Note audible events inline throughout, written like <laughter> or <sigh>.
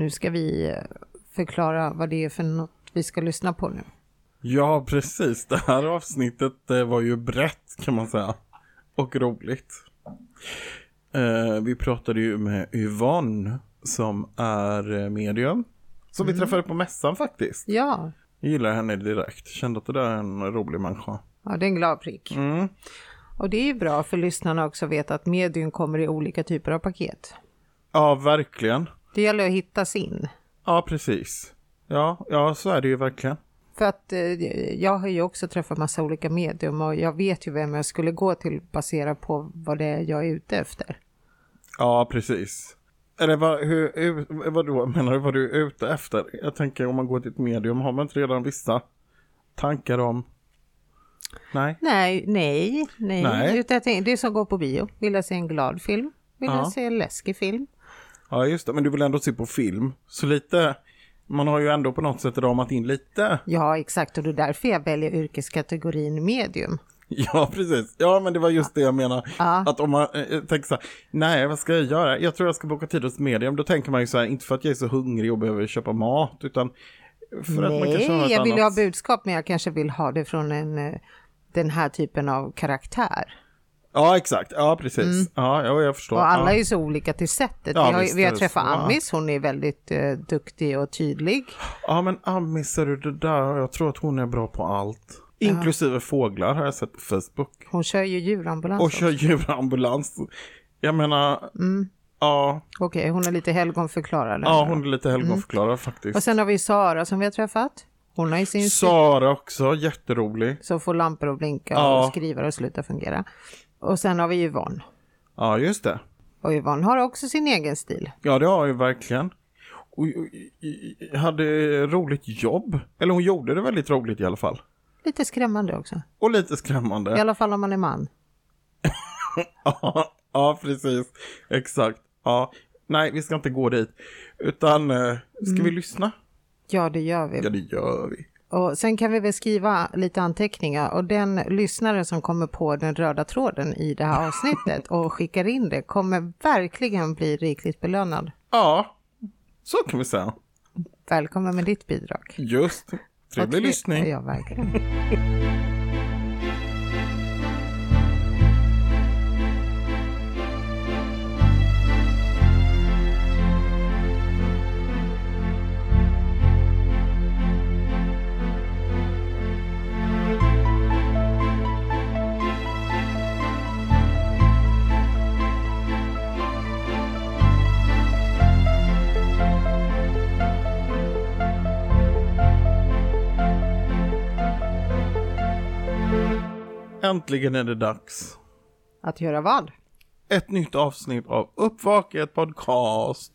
Nu ska vi eh, förklara vad det är för något vi ska lyssna på nu. Ja, precis. Det här avsnittet var ju brett kan man säga. Och roligt. Eh, vi pratade ju med Yvonne som är eh, medium. Som vi träffade på mässan faktiskt. Ja, Jag gillar henne direkt. Kände att det där är en rolig människa. ja det är en glad prick. Mm. Och det är ju bra för lyssnarna också att veta att medium kommer i olika typer av paket. Ja, verkligen. Det gäller att hitta sin. Ja, precis. Ja, ja, så är det ju verkligen. För att eh, jag har ju också träffat massa olika medium och jag vet ju vem jag skulle gå till baserat på vad det är jag är ute efter. Ja, precis. Eller vad, hur, hur, vad då menar du vad du är ute efter? Jag tänker om man går till ett medium, har man inte redan vissa tankar om? Nej. Nej, nej, nej. Nej. Utan det är som att gå på bio. Vill jag se en glad film? Vill Ja. jag se en läskig film? Ja, just det. Men du vill ändå se på film. Så lite, man har ju ändå på något sätt ramat in lite. Ja, exakt. Och det är därför jag väljer yrkeskategorin medium. <laughs> Ja, precis. Ja, men det var just det jag menar. Ja. Att om man äh, tänker så här, nej, vad ska jag göra? Jag tror jag ska boka tid hos medium. Då tänker man ju så här, inte för att jag är så hungrig och behöver köpa mat, utan för att man kanske har nej, jag vill ju ha annat... budskap, men jag kanske vill ha det från en, eh, den här typen av karaktär. Ja, exakt. Ja, precis. Ja, ja, jag förstår. Mm. Och alla ja. är ju så olika till sättet. Ja, vi har, visst vi har träffat. Ja. Amis, hon är väldigt eh, duktig och tydlig. Ja, men Amis, är du det där? Jag tror att hon är bra på allt. Inklusive fåglar har jag sett på Facebook. Hon kör ju djurambulans. Och kör djurambulans. Jag menar, Mm. ja, Okej, hon är lite helgonförklarad. ja, hon är lite helgonförklarad faktiskt. Och sen har vi Sara som vi har träffat. Hon har ju sin Sara också, jätterolig. som får lampor att blinka och skriva och sluta fungera. Och sen har vi Yvonne. Ja, just det. Och Yvonne har också sin egen stil. Ja, det har ju verkligen. Och, och, och, hade roligt jobb. Eller hon gjorde det väldigt roligt i alla fall. Lite skrämmande också. Och lite skrämmande. I alla fall om man är man. <laughs> Ja, ja, precis. Exakt. Ja. Nej, vi ska inte gå dit. Utan, eh, ska Mm. vi lyssna? Ja, det gör vi. Ja, det gör vi. Och sen kan vi väl skriva lite anteckningar och den lyssnare som kommer på den röda tråden i det här avsnittet och skickar in det kommer verkligen bli rikligt belönad. Ja, så kan vi säga. Välkommen med ditt bidrag. Just. Trevlig lyssning. Ja, verkligen. Äntligen är det dags. Att göra vad? Ett nytt avsnitt av Uppvaket podcast.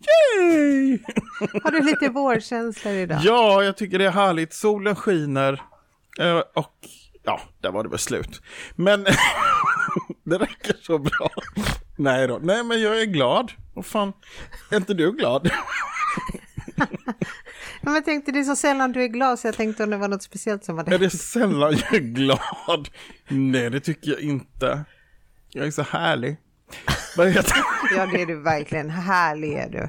Yay! <laughs> Har du lite vårkänslor idag? Ja, jag tycker det är härligt. Solen skiner. Eh, och ja, där var det väl slut. Men <laughs> det räcker så bra. Nej då. Nej, men jag är glad. Vad fan, är inte du glad? <laughs> <laughs> Ja, men jag tänkte det är så sällan du är glad så jag tänkte om det var något speciellt som var Är det. det sällan jag är glad? Nej, det tycker jag inte. Jag är så härlig. Vad heter <laughs> Ja, det är du verkligen. Härlig är du.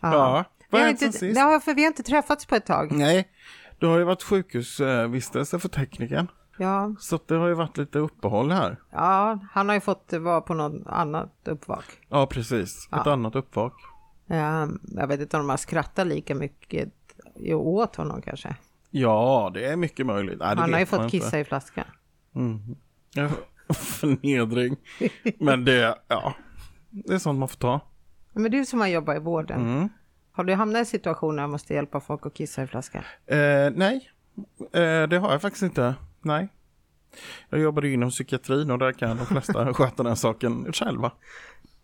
Ja. Vi Vad har inte, sist? ja, för vi har inte träffats på ett tag. Nej, det har ju varit sjukhusvistelse för teknikern. Ja, Så det har ju varit lite uppehåll här. ja, han har ju fått vara på något annat uppvak. Ja, precis. Ett annat uppvak. Ja, jag vet inte om de har skrattat lika mycket åt honom kanske. Ja, det är mycket möjligt. Nej, Han har ju fått inte. kissa i flaskan. Ja, <laughs> Förnedring. Men det, ja. Det är sånt man får ta. Men du som har jobbat i vården, Mm. har du hamnat i situationer där man måste hjälpa folk att kissa i flaskan? Eh, nej, eh, det har jag faktiskt inte. Nej. Jag jobbade inom psykiatrin och där kan de flesta <laughs> sköta den saken själva.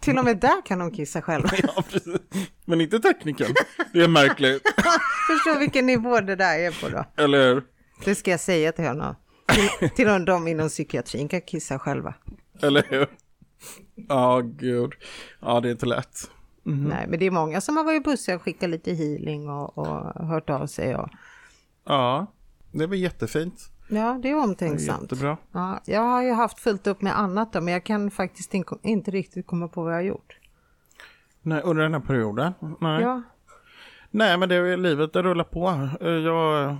Till och med där kan de kissa själva. <laughs> Ja, precis. Men inte tekniken. Det är märkligt. <laughs> Förstå vilken nivå det där är på då. Eller hur? Det ska jag säga till honom. Till, till och de inom psykiatrin kan kissa själva. Eller hur? Ja, gud. Ja, det är inte lätt. Nej, men det är många som har varit bussiga och skickat lite healing och, och hört av sig. Och, Ja, det var jättefint. Ja, det är omtänksamt. Jättebra. Ja, jag har ju haft fullt upp med annat då, men jag kan faktiskt in, inte riktigt komma på vad jag har gjort. Nej, under den här perioden? Nej. Ja, Nej, men det är livet, det rullar på. Eh, Jag,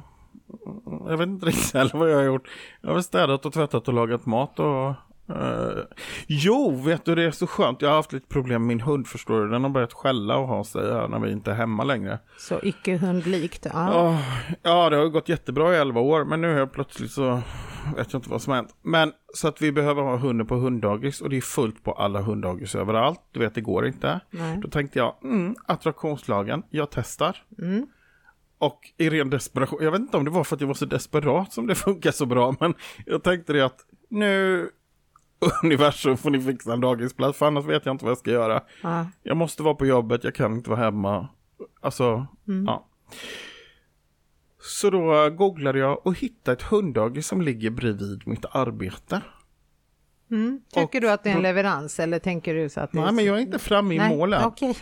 jag vet inte riktigt heller vad jag har gjort. Jag har väl städat och tvättat och lagat mat och... eh, jo, vet du, det är så skönt. Jag har haft lite problem med min hund, förstår du. Den har börjat skälla och ha sig här när vi inte är hemma längre. Så icke hundlikt. Ja. Åh, ja, det har gått jättebra i 11 år, men nu helt plötsligt så vet jag inte vad som har hänt. Men så att vi behöver ha hunden på hunddagis och det är fullt på alla hunddagis överallt. Du vet, det går inte. Nej. Då tänkte jag, mm, attraktionslagen, jag testar. Mm. Och i ren desperation, jag vet inte om det var för att jag var så desperat som det funkar så bra, men jag tänkte det att nu universum får ni fixa en dagisplats, för annars vet jag inte vad jag ska göra. Ja. Jag måste vara på jobbet, jag kan inte vara hemma. Alltså, ja. Så då googlade jag och hittade ett hunddagis som ligger bredvid mitt arbete. Mm. Tycker Och- du att det är en leverans eller tänker du så att det Nej, men jag är inte framme i Nej, målen. Okej.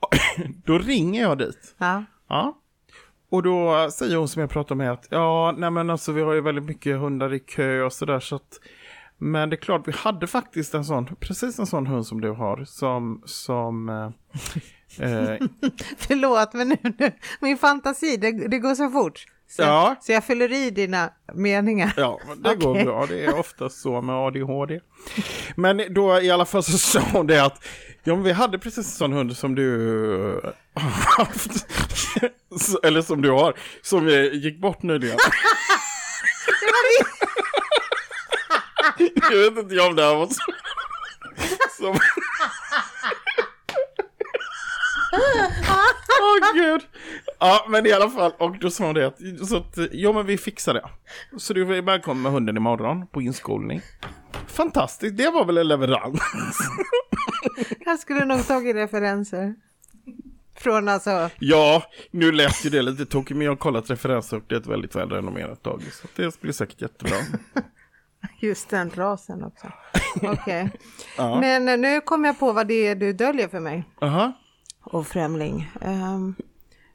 <clears throat> Då ringer jag dit. Ja. Ja. Och då säger hon som jag pratade med att ja, nej men alltså vi har ju väldigt mycket hundar i kö och sådär så att men det är klart, vi hade faktiskt en sån, precis en sån hund som du har, som, som eh, eh, <laughs> Förlåt, men nu, nu, min fantasi, det, det går så fort. Så, Ja. så jag fyller i dina meningar. Ja, det går <laughs> Okej. bra. Det är ofta så med ADHD. Men då i alla fall så <laughs> sa hon det att ja, men vi hade precis en sån hund som du har haft. Eller som du har. Som eh, gick bort nyligen. Jag vet inte om det här var så. Som... Åh gud. Ja men i alla fall, och då sa hon det att, så att ja men vi fixar det. Så du är välkommen med hunden imorgon på inskolning. Fantastiskt, det var väl en leverans. Jag skulle nog tagit referenser. Från alltså, Ja, nu lät ju det lite tokigt men jag har kollat referenser och det är ett väldigt välrenommerat dagis. Så det blir säkert jättebra. Just den rasen också. <laughs> Okej. Ja. Men eh, nu kom jag på vad det är du döljer för mig. Aha. Och främling. Ehm,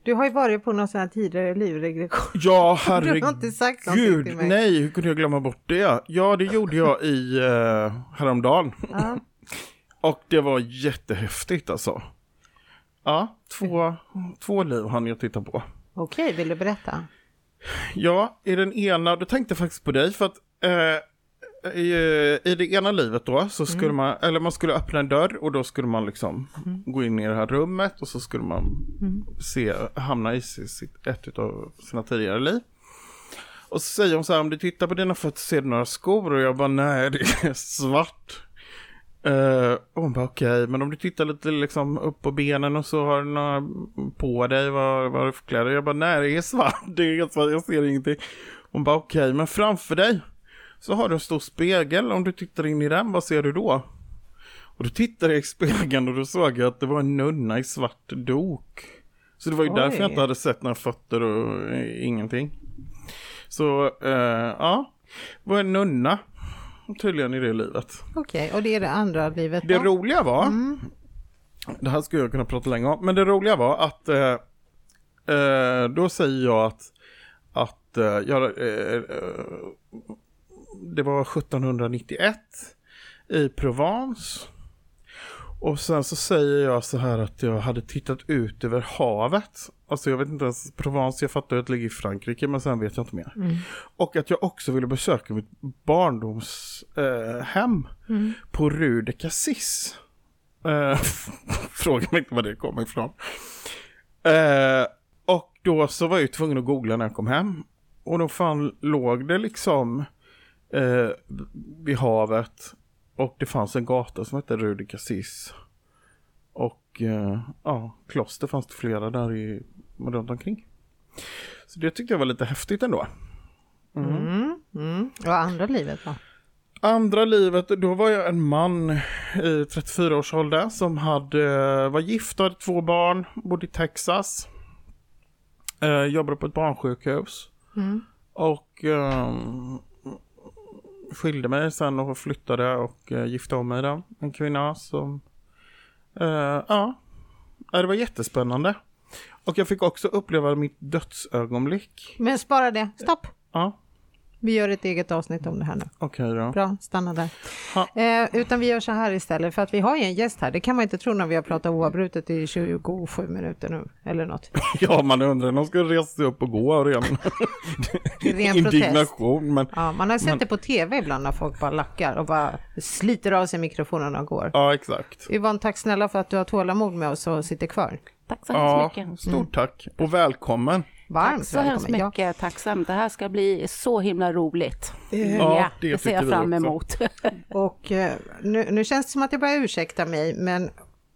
du har ju varit på någon sån här tidigare livregression. Ja, <laughs> Du herregud. har inte sagt någonting till mig. nej, hur kunde jag glömma bort det? Ja, det gjorde jag i uh, häromdagen. Ja. <laughs> Och det var jättehäftigt alltså. Ja, två, två liv hann jag titta på. Okej, vill du berätta? Ja, i den ena, då tänkte jag faktiskt på dig för att eh, i, i det ena livet då så skulle man, eller man skulle öppna en dörr och då skulle man liksom gå in i det här rummet och så skulle man se, hamna i sitt, ett av sina tidigare liv. Och så säger hon så här, om du tittar på dina fötter ser du några skor och jag bara nej det är svart. Uh, och hon bara okej, men om du tittar lite liksom upp på benen och så har du några på dig, vad, vad har du för kläder? Jag bara nej det är svart, <laughs> det är svart, jag ser ingenting. Hon bara okej, men framför dig så har du en stor spegel, om du tittar in i den, vad ser du då? Och då tittade jag i spegeln och då såg jag att det var en nunna i svart dok. Så det var ju Oj. därför jag inte hade sett några fötter och eh, ingenting. Så, eh, ja, var en nunna tydligen i det livet. Okej, och det är det andra livet Det då? roliga var, det här skulle jag kunna prata länge om, men det roliga var att eh, eh, då säger jag att, att eh, jag, eh, det var 1791 i Provence. Och sen så säger jag så här att jag hade tittat ut över havet. Alltså jag vet inte ens, Provence, jag fattar att det ligger i Frankrike men sen vet jag inte mer. Och att jag också ville besöka mitt barndomshem eh, hem på Rue de Cassis. Eh, <laughs> fråga mig inte var det kommer ifrån. Eh, och då så var jag ju tvungen att googla när jag kom hem. Och då fan låg det liksom eh, vid havet. Och det fanns en gata som hette Cassis. Och eh, ja, kloster fanns det flera där i, runt omkring. Så det tyckte jag var lite häftigt ändå. Mm, mm. Och andra livet då? Andra livet, då var jag en man i 34-årsåldern som hade, var gift och hade två barn, bodde i Texas. Eh, jobbade på ett barnsjukhus. Mm. Och ehm, skilde mig sen och flyttade och uh, gifte om mig då. En kvinna som, eh, ja, Ja, det var jättespännande. Och jag fick också uppleva mitt dödsögonblick. Men spara det, stopp! Ja, Vi gör ett eget avsnitt om det här nu. Okej då. Bra, stanna där. Eh, utan vi gör så här istället, för att vi har ju en gäst här. Det kan man inte tro när vi har pratat oavbrutet i 27 minuter nu, eller något. <laughs> Ja, man undrar när de ska resa sig upp och gå av <laughs> <laughs> ren Ren indignation. Men Ja, man har sett Men- det på tv ibland när folk bara lackar och bara sliter av sig mikrofonerna och går. ja, exakt. Yvonne, tack snälla för att du har tålamod med oss och sitter kvar. Tack så hemskt Ja, mycket. stort tack. Och välkommen. Varmt Tack så hemskt mycket, tacksamt. Det här ska bli så himla roligt. Ja, det det ser jag fram emot. <laughs> Och eh, nu, nu känns det som att jag börjar ursäkta mig, men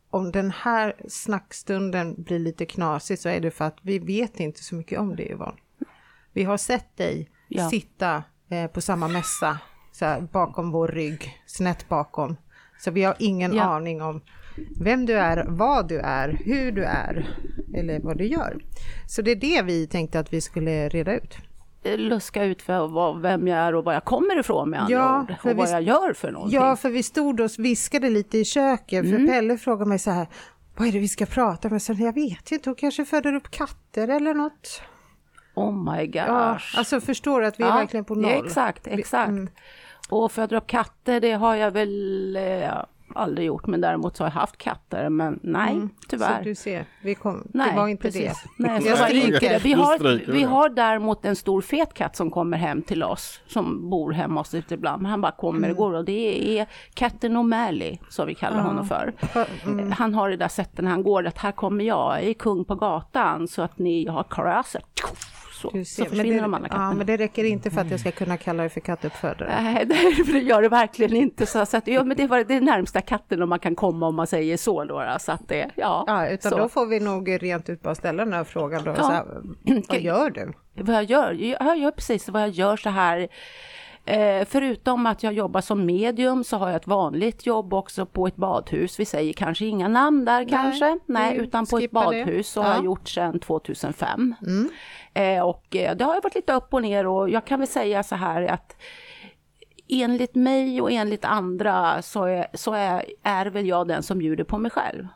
om den här snackstunden blir lite knasig så är det för att vi vet inte så mycket om det Yvonne. Vi har sett dig Ja. sitta eh, på samma mässa, så här, bakom vår rygg, snett bakom. Så vi har ingen Ja. aning om vem du är, vad du är, hur du är eller vad du gör. Så det är det vi tänkte att vi skulle reda ut. Luska ut för vad, vem jag är och var jag kommer ifrån med andra Ja, ord. Och vad vi- jag gör för någonting. Ja, för vi stod och viskade lite i köket, för Pelle frågade mig så här, vad är det vi ska prata om? Jag sa, jag vet inte, hon kanske föder upp katter eller något. Oh my gosh. Ja, alltså förstår du att vi är Ja, verkligen på noll? Ja, exakt, exakt. mm. Och föda upp katter, det har jag väl eh, aldrig gjort, men däremot så har jag haft katter, men nej, tyvärr. Mm. Så du ser, vi kom, Nej, det var inte precis. det. Nej, Jag stryker. inte det. Vi, har, vi har däremot en stor fet katt som kommer hem till oss, som bor hemma hos oss ibland. Men Han bara kommer Mm. och går och det är katten O'Malley, som vi kallar honom för. mm. Han har det där sättet när han går, att här kommer jag, jag är kung på gatan, så att ni har kröset. Så, så försvinner det, de andra katterna. ja, men det räcker inte för att jag ska kunna kalla dig för kattuppfödare. Nej, <laughs> det, gör det verkligen inte. Så, så att, ja, men det var det närmsta katten om man kan komma om man säger så. Då, så att det, ja, Ja, utan så. då får vi nog rent ut bara ställa den här frågan då. Ja. Så här, <clears throat> vad gör du? vad jag gör, jag gör precis vad jag gör så här. Eh, förutom att jag jobbar som medium så har jag ett vanligt jobb också på ett badhus. Vi säger kanske inga namn där kanske, nej, vi utan på ett skippar det. badhus så Ja. har jag gjort sedan 2005. Eh, Eh, och eh, det har ju varit lite upp och ner och jag kan väl säga så här att enligt mig och enligt andra så är, så är, är väl jag den som bjuder på mig själv.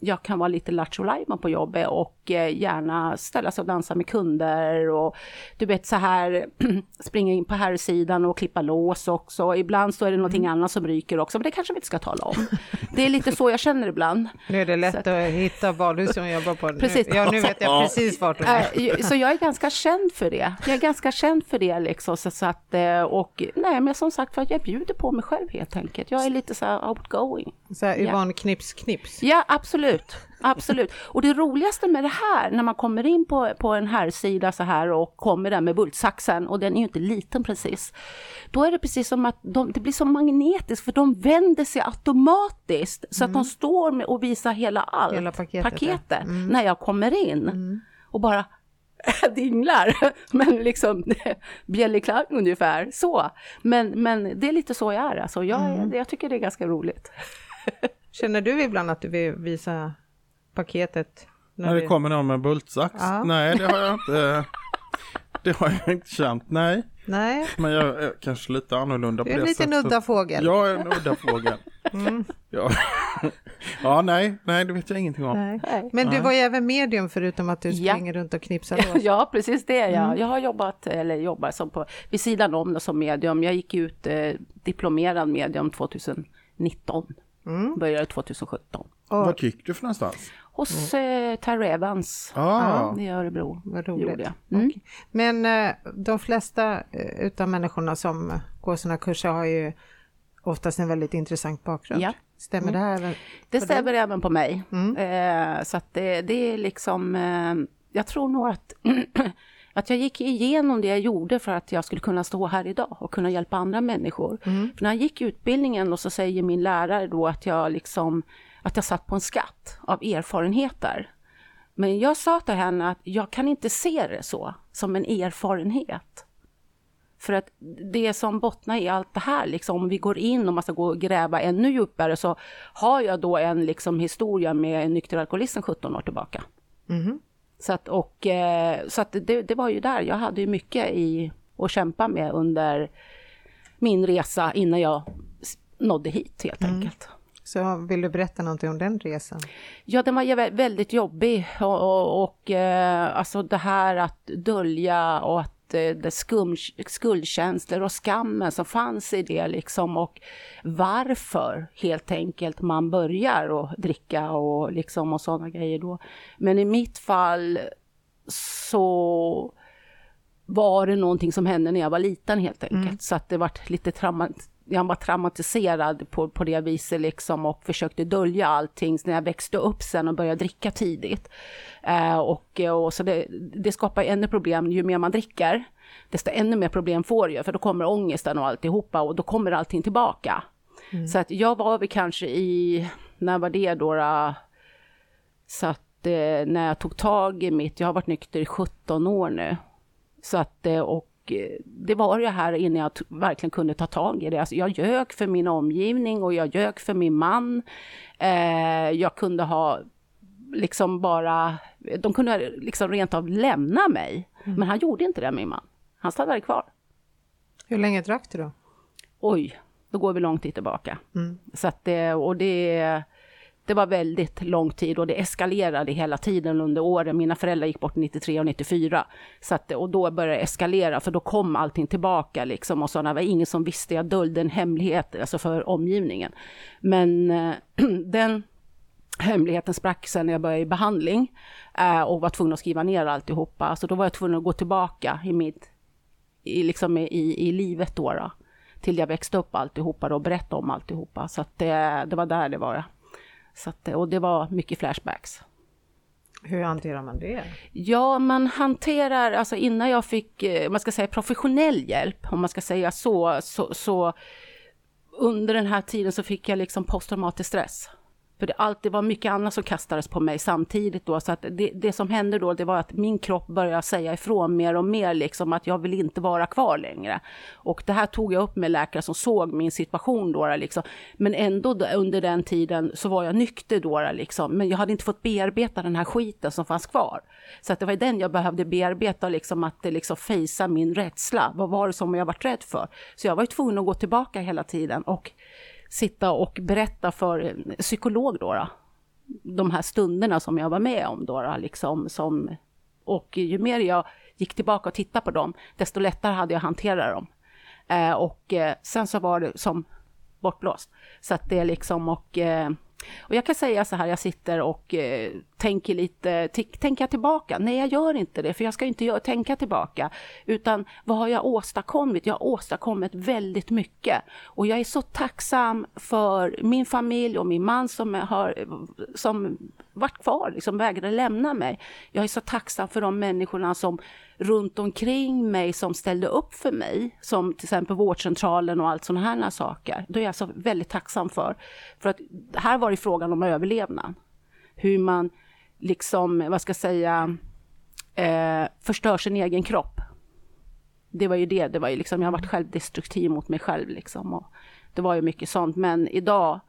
Jag kan vara lite lattjo på jobbet och eh, gärna ställa sig och dansa med kunder och du vet så här <clears throat> springa in på här sidan och klippa lås också. Ibland så är det någonting annat som ryker också, men det kanske vi inte ska tala om. Det är lite så jag känner ibland. Nu är det lätt att hitta badhus som jobbar på. Precis. Nu, ja, nu vet jag precis vart du är. Så jag är ganska känd för det. Jag är ganska känd för det liksom. Så, så att, eh, och nej, men som sagt för att jag bjuder på mig själv helt enkelt. Jag är lite så här outgoing. Så här, Yvonne Knips Knips. Ja, absolut. Absolut. Och det roligaste med det här, när man kommer in på, på en här sida så här och kommer där med bultsaxen, och den är ju inte liten precis, då är det precis som att de, det blir så magnetiskt, för de vänder sig automatiskt, så att de står med och visar hela allt, Mm. Hela paketet, ja. Mm. när jag kommer in. Och bara <laughs> dinglar, men liksom <laughs> bjällerklang ungefär så. Men, men det är lite så jag är, alltså. jag, Mm. jag tycker det är ganska roligt. Känner du ibland att du vill visa paketet? När När det vi- kommer någon med bultsax? Ja. Nej, det har jag inte. Det har jag inte känt, nej. Nej, Men jag är kanske lite annorlunda du på är det en liten sättet. udda fågel. Jag är en udda fågel. Mm. Ja. ja, nej, nej, det vet jag ingenting om. Nej. Nej. Men du var ju även medium förutom att du Ja. springer runt och knipsar lås. Ja, precis det. Ja. Mm. Jag har jobbat, eller jobbar som på, vid sidan om det som medium. Jag gick ut eh, diplomerad medium 2019. Mm. Började 2017. Vart gick du för någonstans? Hos eh, Terry Evans Ah, i Örebro. Vad roligt. Gjorde jag. Mm. Men eh, de flesta eh, utav människorna som går sådana kurser har ju oftast en väldigt intressant bakgrund. Ja. Stämmer det här? även Det på dig? stämmer även på mig. Mm. Eh, så att det, det är liksom, eh, jag tror nog att, <clears throat> att jag gick igenom det jag gjorde för att jag skulle kunna stå här idag och kunna hjälpa andra människor. Mm. För när jag gick utbildningen och så säger min lärare då att jag liksom, att jag satt på en skatt av erfarenheter. Men jag sa till henne att jag kan inte se det så, som en erfarenhet. För att det som bottnar i allt det här, liksom, om vi går in och man ska gå och gräva ännu djupare, så har jag då en liksom, historia med en nykter alkoholist sedan 17 år tillbaka. Mhm. Så att, och, eh, så att det, det var ju där, jag hade ju mycket i att kämpa med under min resa innan jag nådde hit helt enkelt. Så vill du berätta någonting om den resan? Ja, den var väldigt jobbig och, och, och eh, alltså det här att dölja och att det skum, skuldkänslor och skammen som fanns i det liksom och varför helt enkelt man börjar och dricka och liksom och sådana grejer då. Men i mitt fall så var det någonting som hände när jag var liten helt enkelt. Mm. Så att det var lite trauma, jag var traumatiserad på, på det viset liksom och försökte dölja allting när jag växte upp sen och började dricka tidigt. Eh, och, och så det, det skapar ännu problem ju mer man dricker. Desto ännu mer problem får jag för då kommer ångesten och alltihopa och då kommer allting tillbaka. Mm. Så att jag var väl kanske i, när var det då? då så att eh, när jag tog tag i mitt, jag har varit nykter i 17 år nu. Så att, eh, och Eh, det var ju här innan jag verkligen kunde ta tag i det. Alltså jag ljög för min omgivning och jag ljög för min man. Eh, jag kunde ha liksom bara, de kunde liksom rent av lämna mig. Mm. Men han gjorde inte det min man. Han stannade kvar. Hur länge drack du då? Oj, då går vi långt tillbaka. Mm. Så att det, och det det var väldigt lång tid och det eskalerade hela tiden under åren. Mina föräldrar gick bort 93 och 94. Så att, och då började det eskalera för då kom allting tillbaka liksom och så. Det var ingen som visste, jag dolde en hemlighet alltså för omgivningen. Men äh, <clears throat> den hemligheten sprack sen när jag började i behandling äh, och var tvungen att skriva ner alltihopa. Så då var jag tvungen att gå tillbaka i mitt, i, liksom i, i livet då, då till jag växte upp alltihopa och berättade om alltihopa. Så att äh, det var där det var. Så att, och det var mycket flashbacks. Hur hanterar man det? Ja, man hanterar, alltså innan jag fick, eh, man ska säga professionell hjälp, om man ska säga så, så, så under den här tiden så fick jag liksom posttraumatisk stress. För det alltid var mycket annat som kastades på mig samtidigt då, så att det, det som hände då, det var att min kropp började säga ifrån mer och mer, liksom att jag vill inte vara kvar längre. Och det här tog jag upp med läkare som såg min situation då, liksom. Men ändå under den tiden så var jag nykter då, liksom. Men jag hade inte fått bearbeta den här skiten som fanns kvar. Så att det var den jag behövde bearbeta, liksom att liksom fejsa min rädsla. Vad var det som jag varit rädd för? Så jag var ju tvungen att gå tillbaka hela tiden och sitta och berätta för psykolog då, då de här stunderna som jag var med om då, då liksom som, och ju mer jag gick tillbaka och tittade på dem, desto lättare hade jag hanterat dem. Eh, och eh, sen så var det som bortblåst. Så att det är liksom och eh, och jag kan säga så här, jag sitter och eh, tänker lite, tänker tillbaka? Nej, jag gör inte det, för jag ska inte tänka tillbaka, utan vad har jag åstadkommit? Jag har åstadkommit väldigt mycket och jag är så tacksam för min familj och min man som har som varit kvar, liksom vägrade lämna mig. Jag är så tacksam för de människorna som runt omkring mig som ställde upp för mig, som till exempel vårdcentralen och allt sådana här saker. Det är jag så väldigt tacksam för. För att här var det frågan om överlevnad. Hur man liksom, vad ska jag säga, eh, förstör sin egen kropp. Det var ju det, det var ju liksom, jag har varit självdestruktiv mot mig själv liksom. Och det var ju mycket sånt, men idag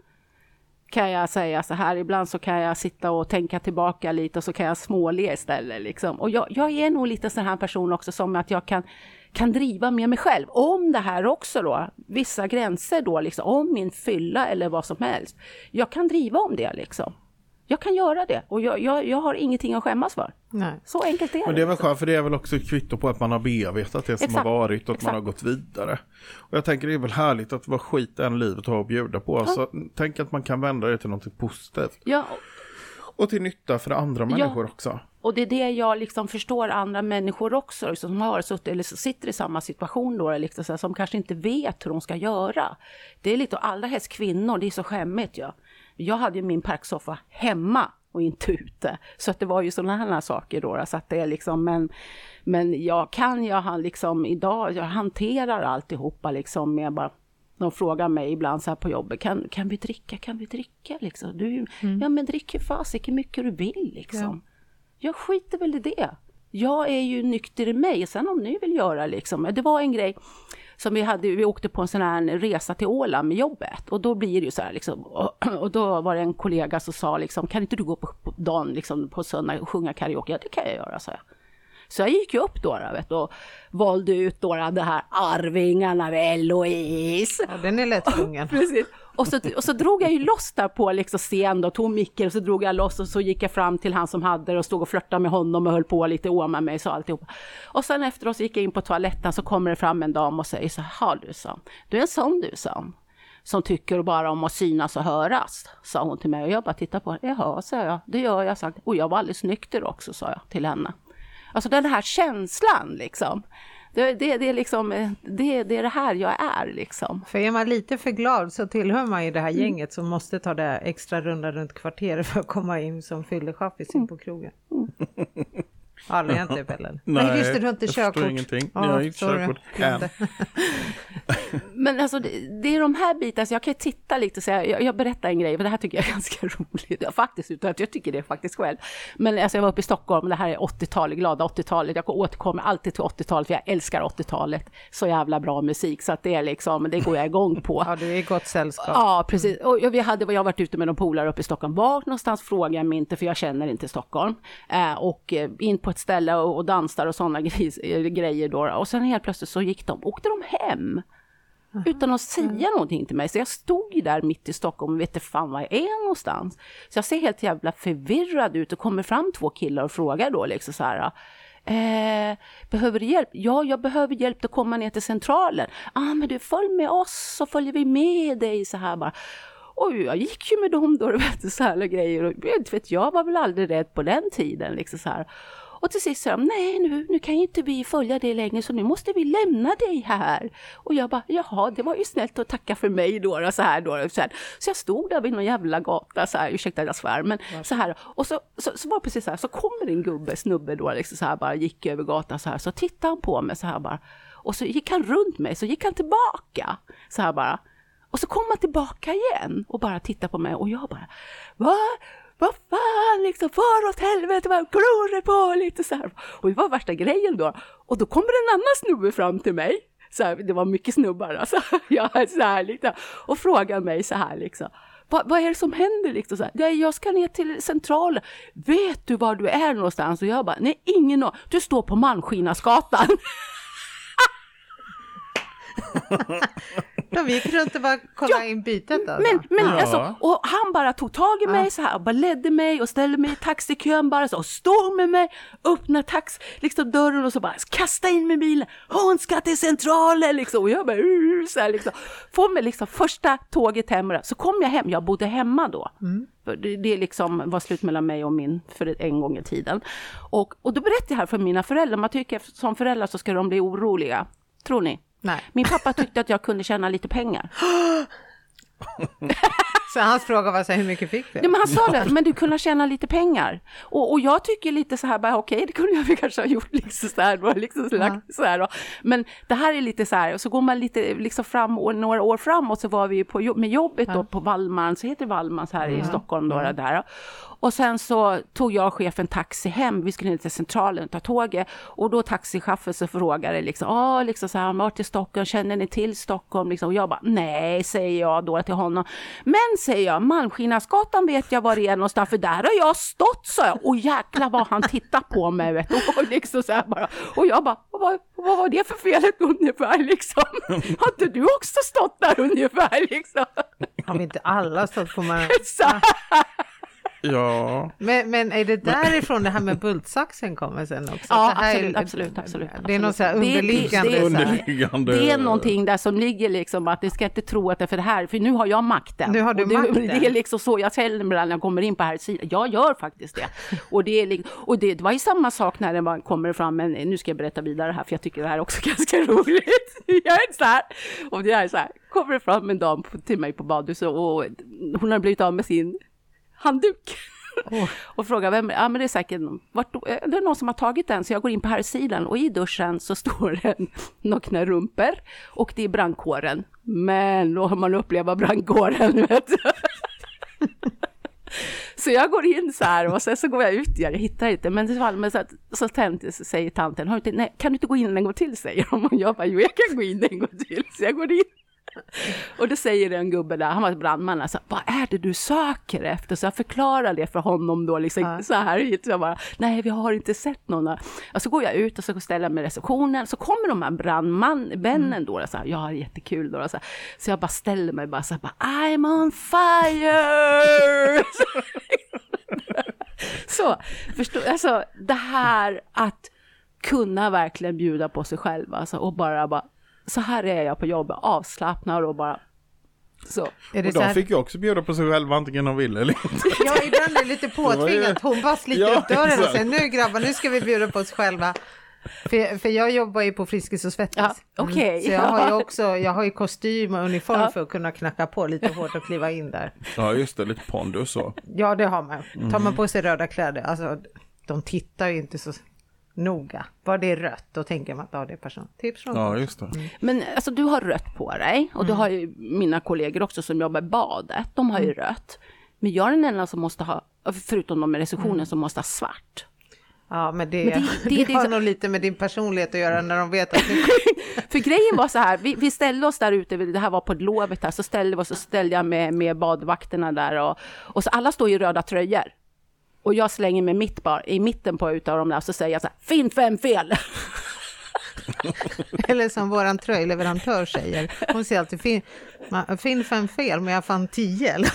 kan jag säga så här, ibland så kan jag sitta och tänka tillbaka lite och så kan jag småle istället. Liksom. Och jag, jag är nog lite sån här person också som att jag kan, kan driva med mig själv om det här också då, vissa gränser då, liksom, om min fylla eller vad som helst. Jag kan driva om det liksom. Jag kan göra det och jag, jag, jag har ingenting att skämmas för. Nej. Så enkelt är det. Men det är väl skönt för det är väl också ett kvitto på att man har bearbetat det som Exakt. har varit och att Exakt. man har gått vidare. Och jag tänker det är väl härligt att vad skit än livet har att bjuda på. Ja. Så tänk att man kan vända det till något positivt. Ja. Och till nytta för andra människor ja. också. Och det är det jag liksom förstår andra människor också, liksom, som har suttit eller sitter i samma situation då, liksom, som kanske inte vet hur de ska göra. Det är lite, allra helst kvinnor, det är så skämmigt ja. Jag hade ju min parksoffa hemma och inte ute. Så att det var ju sådana här saker då. Så att det är liksom, men, men jag kan, jag liksom idag, jag hanterar alltihopa liksom med bara de frågar mig ibland så här på jobbet, kan, kan vi dricka, kan vi dricka liksom? Du, mm. Ja men drick hur fasiken mycket du vill liksom. Ja. Jag skiter väl i det. Jag är ju nykter i mig, sen om ni vill göra liksom. Det var en grej, som vi hade, vi åkte på en sån här resa till Åland med jobbet och då blir det ju så här liksom, och, <clears throat> och då var det en kollega som sa liksom, kan inte du gå på, på dagen liksom på söndag och sjunga karaoke? Ja, det kan jag göra, sa jag. Så jag gick ju upp då, då vet, och valde ut då det här Arvingarna av Eloise. Ja, den är lättsjungen. <laughs> Precis. Och så, och så drog jag ju loss där på liksom scen då, tog micken och så drog jag loss och så gick jag fram till han som hade det och stod och flörtade med honom och höll på lite åma mig så alltihopa. Och sen efteråt så gick jag in på toaletten så kommer det fram en dam och säger så här, du sa, du är en sån du sa som tycker bara om att synas och höras, sa hon till mig. Och jag bara tittade på henne. Jaha, sa jag, det gör jag. Sagt. Och jag var alldeles nykter också, sa jag till henne. Alltså den här känslan liksom. Det, det, det, är liksom, det, det är det här jag är liksom. För är man lite för glad så tillhör man ju det här mm. gänget som måste ta det extra runda runt kvarteret för att komma in som fyllechaffis in på krogen. Mm. Aldrig hänt det Pelle? Nej, Nej just det, du har inte körkort. Jag ingenting. Ja, jag har inte körkort än. Men alltså det, det, är de här bitarna, så jag kan titta lite och säga, jag, jag berättar en grej, för det här tycker jag är <laughs> ganska roligt, ja, faktiskt, utan att jag tycker det faktiskt själv. Men alltså jag var uppe i Stockholm, det här är 80-talet, glada 80-talet, jag återkommer alltid till 80-talet, för jag älskar 80-talet. Så jävla bra musik, så att det är liksom, det går jag igång på. <laughs> Ja, du är i gott sällskap. Ja, precis. Och vi hade, jag har varit ute med någon polare uppe i Stockholm, var någonstans frågar jag mig inte, för jag känner inte Stockholm. Eh, och eh, in på ett ställe och, och dansar och sådana <laughs> grejer då. Och sen helt plötsligt så gick de, åkte de hem utan att säga mm. någonting till mig. Så jag stod där mitt i Stockholm och vet inte fan var jag är någonstans. Så jag ser helt jävla förvirrad ut och kommer fram två killar och frågar då liksom så här. Eh, behöver du hjälp? Ja, jag behöver hjälp att komma ner till centralen. ah, men du följ med oss så följer vi med dig så här bara. Och jag gick ju med dem då, vet du, så här grejer. Och vet jag var väl aldrig rädd på den tiden liksom så här. Och till sist sa de, nej nu, nu kan inte vi följa dig längre så nu måste vi lämna dig här. Och jag bara, jaha, det var ju snällt att tacka för mig då, så här då. Så, här. så jag stod där vid någon jävla gata, så här, ursäkta jag svär, men ja. så här. Och så, så, så var det precis så här, så kommer en gubbe, snubbe då, liksom så här bara gick över gatan så här, så tittade han på mig så här bara. Och så gick han runt mig, så gick han tillbaka, så här bara. Och så kom han tillbaka igen och bara tittade på mig och jag bara, va? Vad fan liksom, far åt helvete, vad glor du på lite så här. Och det var värsta grejen då. Och då kommer en annan snubbe fram till mig. Så här, det var mycket snubbar alltså. <laughs> Ja, så här, liksom, och frågar mig så här liksom. Vad, vad är det som händer liksom? Så här, jag ska ner till centralen. Vet du var du är någonstans? Och jag bara, nej ingen aning. Du står på Malmskillnadsgatan. <laughs> <laughs> De gick runt och bara kollade ja, in bytet alltså. Men, men ja. alltså, och han bara tog tag i mig ja. så här, bara ledde mig och ställde mig i taxikön bara så, och stod med mig, öppnade tax, liksom dörren och så bara kasta in mig i bilen, hon ska till centralen liksom. Och jag bara, uh, så här, liksom. Får mig liksom första tåget hem, så kom jag hem, jag bodde hemma då. Mm. Det, det liksom var slut mellan mig och min för en gång i tiden. Och, och då berättade jag här för mina föräldrar, man tycker som föräldrar så ska de bli oroliga. Tror ni? Nej. Min pappa tyckte att jag kunde tjäna lite pengar. <gasps> <gasps> <laughs> Så hans fråga var så här, hur mycket fick du? Nej, men han sa det, men du kunde tjäna lite pengar. Och, och jag tycker lite så här, bara okej, okay, det kunde jag kanske ha gjort liksom så här då, liksom så, ja. så här då. Men det här är lite så här, och så går man lite liksom fram, och några år framåt så var vi på, med jobbet ja. då på Wallmans, så heter Wallmans här ja. i Stockholm då, där. Och sen så tog jag och chefen taxi hem, vi skulle ner till centralen och ta tåget. Och då taxichauffören så frågade liksom, ah, liksom så här, var till Stockholm, känner ni till Stockholm? Liksom, och jag bara, nej, säger jag då till honom. Men säger jag, Malmskillnadsgatan vet jag var det är någonstans, för där har jag stått, sa jag. Och jäklar vad han tittar på mig, vet du. Och, liksom så bara. och jag bara, vad, vad var det för felet ungefär liksom? <laughs> Har inte du också stått där ungefär liksom? Har vi inte alla stått på mig? Ja. Men, men är det därifrån det här med bultsaxen kommer sen också? Ja, absolut, är, absolut, absolut, Det är något så här underliggande. Det, det, underliggande. det är någonting där som ligger liksom att ni ska inte tro att det är för det här, för nu har jag makten. Nu har du det, makten. Det är liksom så jag känner när jag kommer in på här sidan. Jag gör faktiskt det. Och det, är, och det, det var ju samma sak när det kommer fram, men nu ska jag berätta vidare här, för jag tycker det här är också <laughs> ganska roligt. Jag är så här, och det är så här, kommer det fram en dam till mig på badhuset och hon har blivit av med sin handduk. Oh. <laughs> och frågar vem, ja men det är säkert, vart, det är någon som har tagit den, så jag går in på här sidan och i duschen så <laughs> står det nakna rumper och det är brandkåren. Men då har man upplevt brandkåren, <laughs> vet du. Så jag går in så här och sen så går jag ut jag hittar inte, men det så, så tänt, säger tanten, har du inte, nej, kan du inte gå in en gång till, säger hon. Och jag bara, jo jag kan gå in en gång till, så jag går in. <laughs> och då säger en gubbe där, han var brandman, alltså, vad är det du söker efter? Så jag förklarar det för honom då, liksom, Ja. så här. Så jag bara, nej vi har inte sett någon. Och så går jag ut och så ställer mig i receptionen, så kommer de här brandmännen då, och så här, jag har jättekul då, så, här. så jag bara ställer mig bara så här, bara, I'm on fire! <laughs> så, förstå, alltså det här att kunna verkligen bjuda på sig själv, alltså, och bara, bara, så här är jag på jobbet, avslappnad och bara, så. Är det Och så de här, fick ju också bjuda på sig själva antingen de ville eller inte. Ja, ibland är det lite <laughs> påtvingat. Hon bara sliter Ja, upp dörren och säger nu grabbar, nu ska vi bjuda på oss själva. För, för jag jobbar ju på Friskis och Svettis. Ja, okej. Så jag har ju också, jag har ju kostym och uniform Ja. för att kunna knacka på lite hårt och kliva in där. Ja just det, lite pondus så. Ja, det har man. Tar Mm. man på sig röda kläder, alltså de tittar ju inte så noga. Var det är rött, då tänker man att ja, det är person. Tips från Ja just det. Men alltså du har rött på dig och du Mm. har ju mina kollegor också som jobbar i badet, de har ju Mm. rött. Men jag är den enda som måste ha, förutom de med receptionen, Mm. som måste ha svart. Ja, men det, Men det, <laughs> det- det- det, det- har nog lite med din personlighet att göra när de vet att du... <laughs> För grejen var så här, vi, vi ställde oss där ute, det här var på lovet här, så ställde vi oss och ställde jag med, med badvakterna där och, och så alla står i röda tröjor. Och jag slänger mig mitt bara, i mitten på utav dem där, så säger jag så här, finn fem fel! <laughs> Eller som våran tröjleverantör säger, hon säger alltid fin, man, fin fem fel men jag fann tio. <laughs>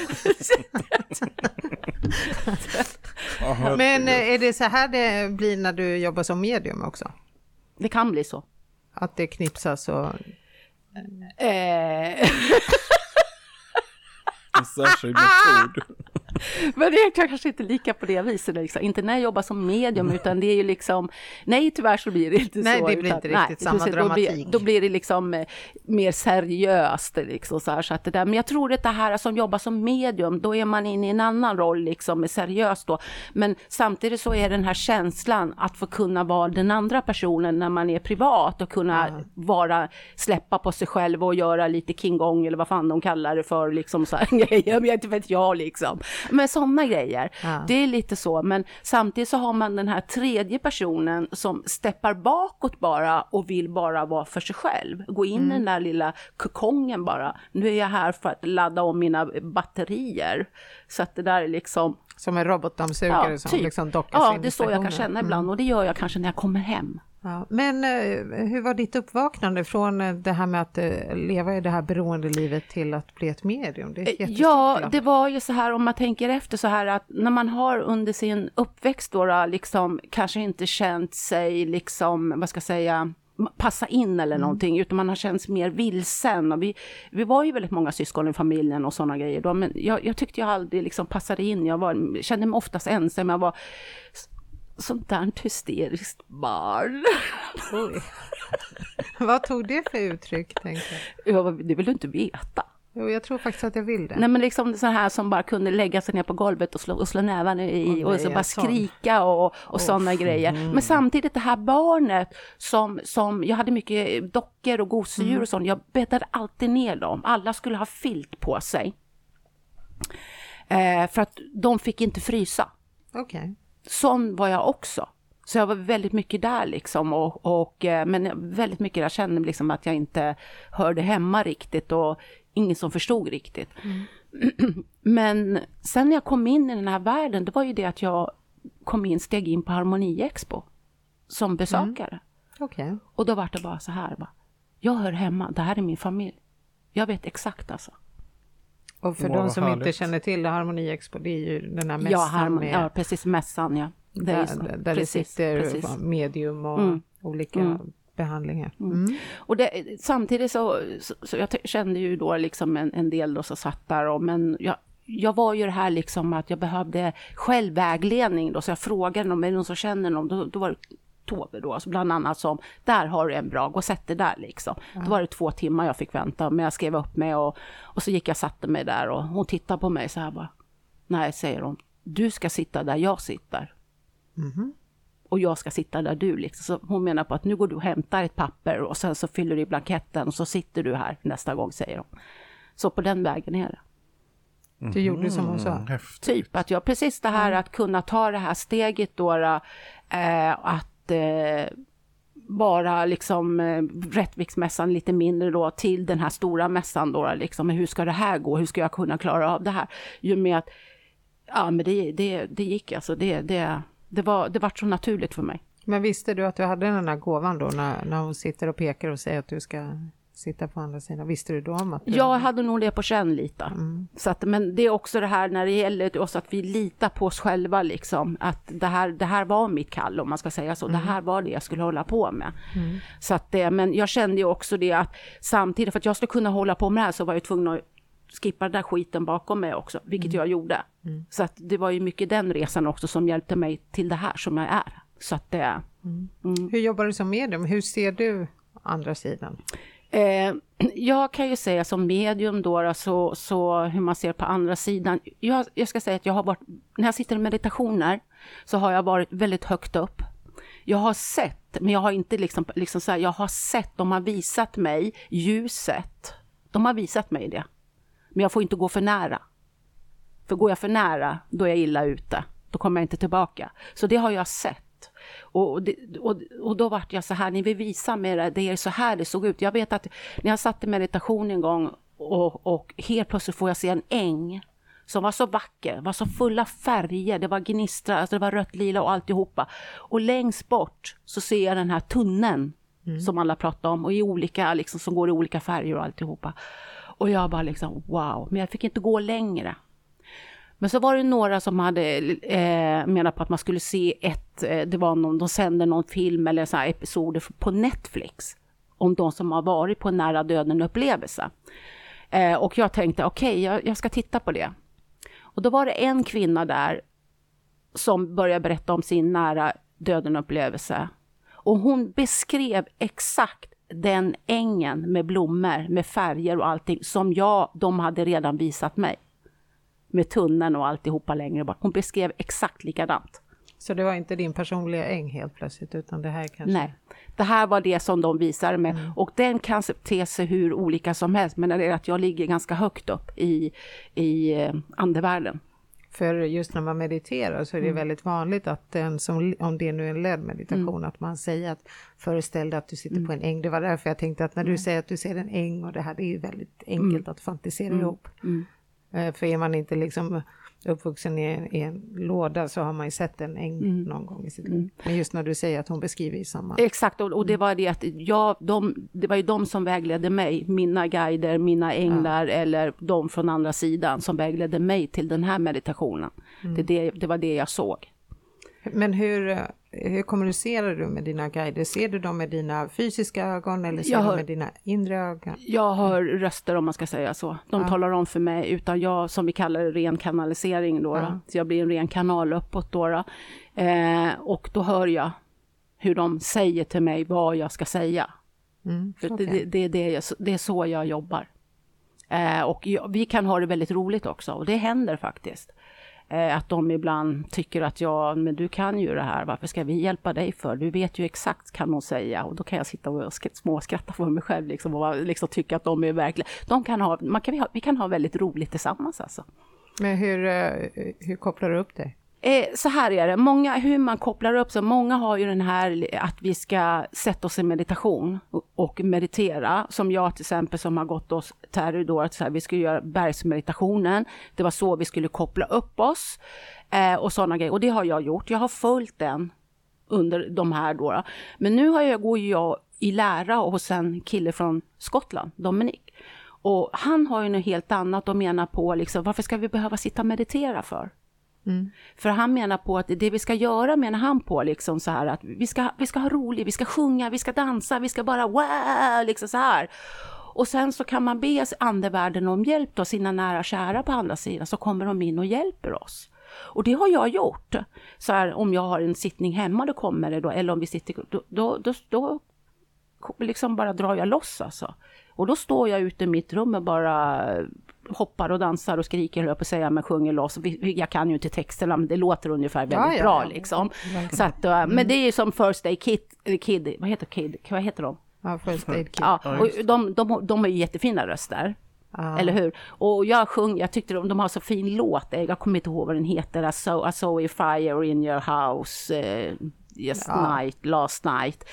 Men eh, är det så här det blir när du jobbar som medium också? Det kan bli så. Att det knipsas och... Eh, en särskild metod. Men det är kanske inte lika på det viset, liksom. inte när jag jobbar som medium, utan det är ju liksom, nej tyvärr så blir det inte Nej, så. det blir inte riktigt samma Då blir, dramatik. då blir det liksom eh, mer seriöst, liksom, så här, så att det där. men jag tror att det här som jobbar som medium, då är man inne i en annan roll, liksom seriöst då, men samtidigt så är den här känslan att få kunna vara den andra personen när man är privat och kunna vara, släppa på sig själv och göra lite king gong eller vad fan de kallar det för, liksom så här <laughs> grejer, men inte vet jag liksom. Men sådana grejer. Ja. Det är lite så, men samtidigt så har man den här tredje personen som steppar bakåt bara och vill bara vara för sig själv. Gå in i den där lilla kokongen bara. Nu är jag här för att ladda om mina batterier. Så att det där är liksom... Som en robotdammsugare som liksom dockas ja, det är så jag kan känna ibland och det gör jag kanske när jag kommer hem. Ja. Men eh, hur var ditt uppvaknande från eh, det här med att eh, leva i det här beroendelivet till att bli ett medium? Det Ja, det var ju så här om man tänker efter så här att när man har under sin uppväxt då, liksom kanske inte känt sig liksom, vad ska jag säga, passa in eller någonting, utan man har känt sig mer vilsen. Och vi, vi var ju väldigt många syskon i familjen och sådana grejer då, men jag, jag tyckte jag aldrig liksom passade in. Jag var, kände mig oftast ensam, jag var sånt där hysteriskt barn. Oj. Vad tog det för uttryck? Tänkte jag. Det vill du inte veta. Jo, jag tror faktiskt att jag vill det. Nej men liksom så här som bara kunde lägga sig ner på golvet och slå, och slå nävarna i nej, och så bara sån. skrika och, och sådana grejer. Men samtidigt det här barnet som, som, jag hade mycket dockor och gosedjur och sånt, jag bäddade alltid ner dem. Alla skulle ha filt på sig. Eh, för att de fick inte frysa. Okej. Sån var jag också. Så jag var väldigt mycket där liksom och, och eh, men väldigt mycket jag kände liksom att jag inte hörde hemma riktigt och ingen som förstod riktigt. <clears throat> men sen när jag kom in i den här världen, det var ju det att jag kom in, steg in på Harmoni Expo som besökare. Okej. Och då var det bara så här, bara, jag hör hemma, det här är min familj. Jag vet exakt alltså. Och för Wow, de som inte härligt. känner till Harmoni Expo, det är ju den här mässan Ja, Harmon, med, ja, precis, mässan ja. Det är där, där precis, det sitter precis. medium och Mm. olika Mm. behandlingar. Mm. Och det, samtidigt så, så, så jag kände ju då liksom en, en del då som satt där och men jag, jag var ju det här liksom att jag behövde självvägledning då så jag frågade någon, är det någon som känner någon? Då, då var det Tove då, alltså bland annat som, där har du en bra, gå och sätt dig där liksom. Då var det två timmar jag fick vänta, men jag skrev upp mig och, och så gick jag och satte mig där och hon tittade på mig så här bara, nej säger hon, du ska sitta där jag sitter och jag ska sitta där du liksom. Så hon menar på att nu går du och hämtar ett papper och sen så fyller du i blanketten och så sitter du här nästa gång, säger hon. Så på den vägen är det. Du gjorde som hon sa. Mm, häftigt. Typ att jag, precis det här att kunna ta det här steget då, eh, att eh, bara liksom eh, Rättviksmässan lite mindre då till den här stora mässan då liksom, hur ska det här gå, hur ska jag kunna klara av det här? Ju med att, ja men det, det, det gick alltså, det, det, det var, det var så naturligt för mig. Men visste du att du hade den här gåvan då när, när hon sitter och pekar och säger att du ska sitta på andra sidan? Visste du då om att du... Jag hade nog det på känn lite. Mm. Så att, men det är också det här när det gäller oss att vi litar på oss själva liksom. Att det här, det här var mitt kall om man ska säga så. Mm. Det här var det jag skulle hålla på med. Mm. Så att men jag kände ju också det att samtidigt för att jag skulle kunna hålla på med det här så var jag tvungen att skippa den där skiten bakom mig också, vilket mm. jag gjorde. Mm. Så att det var ju mycket den resan också som hjälpte mig till det här som jag är. Så att det... Mm. Hur jobbar du som medium? Hur ser du andra sidan? Eh, <clears throat> jag kan ju säga som medium då, så, så hur man ser på andra sidan. Jag, jag ska säga att jag har varit, när jag sitter i meditationer så har jag varit väldigt högt upp. Jag har sett, men jag har inte liksom, liksom så här, jag har sett, de har visat mig ljuset. De har visat mig det. Men jag får inte gå för nära. För går jag för nära, då är jag illa ute. Då kommer jag inte tillbaka. Så det har jag sett. Och, det, och, och då vart jag så här, ni vill visa mig det, det är så här det såg ut. Jag vet att när jag satt i meditation en gång och, och helt plötsligt får jag se en äng som var så vacker, var så full av färger, det var gnistra, alltså det var rött, lila och alltihopa. Och längst bort så ser jag den här tunneln mm. som alla pratar om och i olika, liksom, som går i olika färger och alltihopa. Och jag bara liksom wow, men jag fick inte gå längre. Men så var det några som hade eh, menat på att man skulle se ett, eh, det var någon, de sände någon film eller så här episoder på Netflix om de som har varit på en nära döden upplevelse. Eh, och jag tänkte okej, okay, jag, jag ska titta på det. Och då var det en kvinna där som började berätta om sin nära döden upplevelse. Och hon beskrev exakt den ängen med blommor, med färger och allting som jag, de hade redan visat mig med tunneln och alltihopa längre bort. Hon beskrev exakt likadant. Så det var inte din personliga äng helt plötsligt, utan det här kanske... Nej, det här var det som de visade mig. Mm. Och den kan te sig hur olika som helst, men det är att jag ligger ganska högt upp i, i eh, andevärlden. För just när man mediterar så är det mm. väldigt vanligt att den som, om det nu är en ledd meditation, mm. att man säger att föreställ dig att du sitter mm. på en äng. Det var därför jag tänkte att när du mm. säger att du ser en äng och det här, det är ju väldigt enkelt mm. att fantisera mm. ihop. Eh, för är man inte liksom uppvuxen i en, i en låda så har man ju sett en äng mm. någon gång i sitt liv. Mm. Men just när du säger att hon beskriver i samma... Exakt, och, och det mm. var det att jag, de, det var ju de som vägledde mig, mina guider, mina änglar ja. eller de från andra sidan som vägledde mig till den här meditationen. Mm. Det, det, det var det jag såg. Men hur, hur kommunicerar du med dina guider? Ser du dem med dina fysiska ögon eller ser har, du med dina inre ögon? Jag hör röster om man ska säga så. De ja. talar om för mig, utan jag, som vi kallar det, ren kanalisering då. Ja. då. Så jag blir en ren kanal uppåt då. då. Eh, och då hör jag hur de säger till mig vad jag ska säga. Mm, okay. det, det, det, det, är så jag jobbar. Eh, och jag, vi kan ha det väldigt roligt också, och det händer faktiskt. Eh, att de ibland tycker att ja, men du kan ju det här, varför ska vi hjälpa dig för? Du vet ju exakt kan de säga och då kan jag sitta och småskratta för mig själv liksom och liksom tycka att de är verkligen, de kan ha, man kan, vi kan ha väldigt roligt tillsammans alltså. Men hur, eh, hur kopplar du upp det? Eh, så här är det, många, hur man kopplar upp sig. många har ju den här att vi ska sätta oss i meditation och meditera. Som jag till exempel som har gått oss Terry då, att så här, vi skulle göra bergsmeditationen. Det var så vi skulle koppla upp oss eh, och sådana grejer. Och det har jag gjort. Jag har följt den under de här då. Men nu har jag, går jag i lära hos en kille från Skottland, Dominic. Och han har ju något helt annat och menar på liksom, varför ska vi behöva sitta och meditera för? Mm. För han menar på att det vi ska göra menar han på liksom så här att vi ska, vi ska ha roligt, vi ska sjunga, vi ska dansa, vi ska bara wow, liksom så här. Och sen så kan man be andevärlden om hjälp då, sina nära och kära på andra sidan, så kommer de in och hjälper oss. Och det har jag gjort. Så här, om jag har en sittning hemma, då kommer det då, eller om vi sitter, då, då, då, då liksom bara drar jag loss alltså. Och då står jag ute i mitt rum och bara hoppar och dansar och skriker, höll jag på att säga, men sjunger loss. Jag kan ju inte texterna, men det låter ungefär väldigt ja, ja, bra liksom. Så att, eh, mm. Men det är ju som First Day Kid, kid vad heter Kid, vad heter de? Ja, First Aid Kid. Ja, och de, de, de har ju jättefina röster. Ah. Eller hur? Och jag sjöng, jag tyckte de, de har så fin låt, jag kommer inte ihåg vad den heter, I saw, I saw a fire in your house. Eh, yes Ja. night, last night.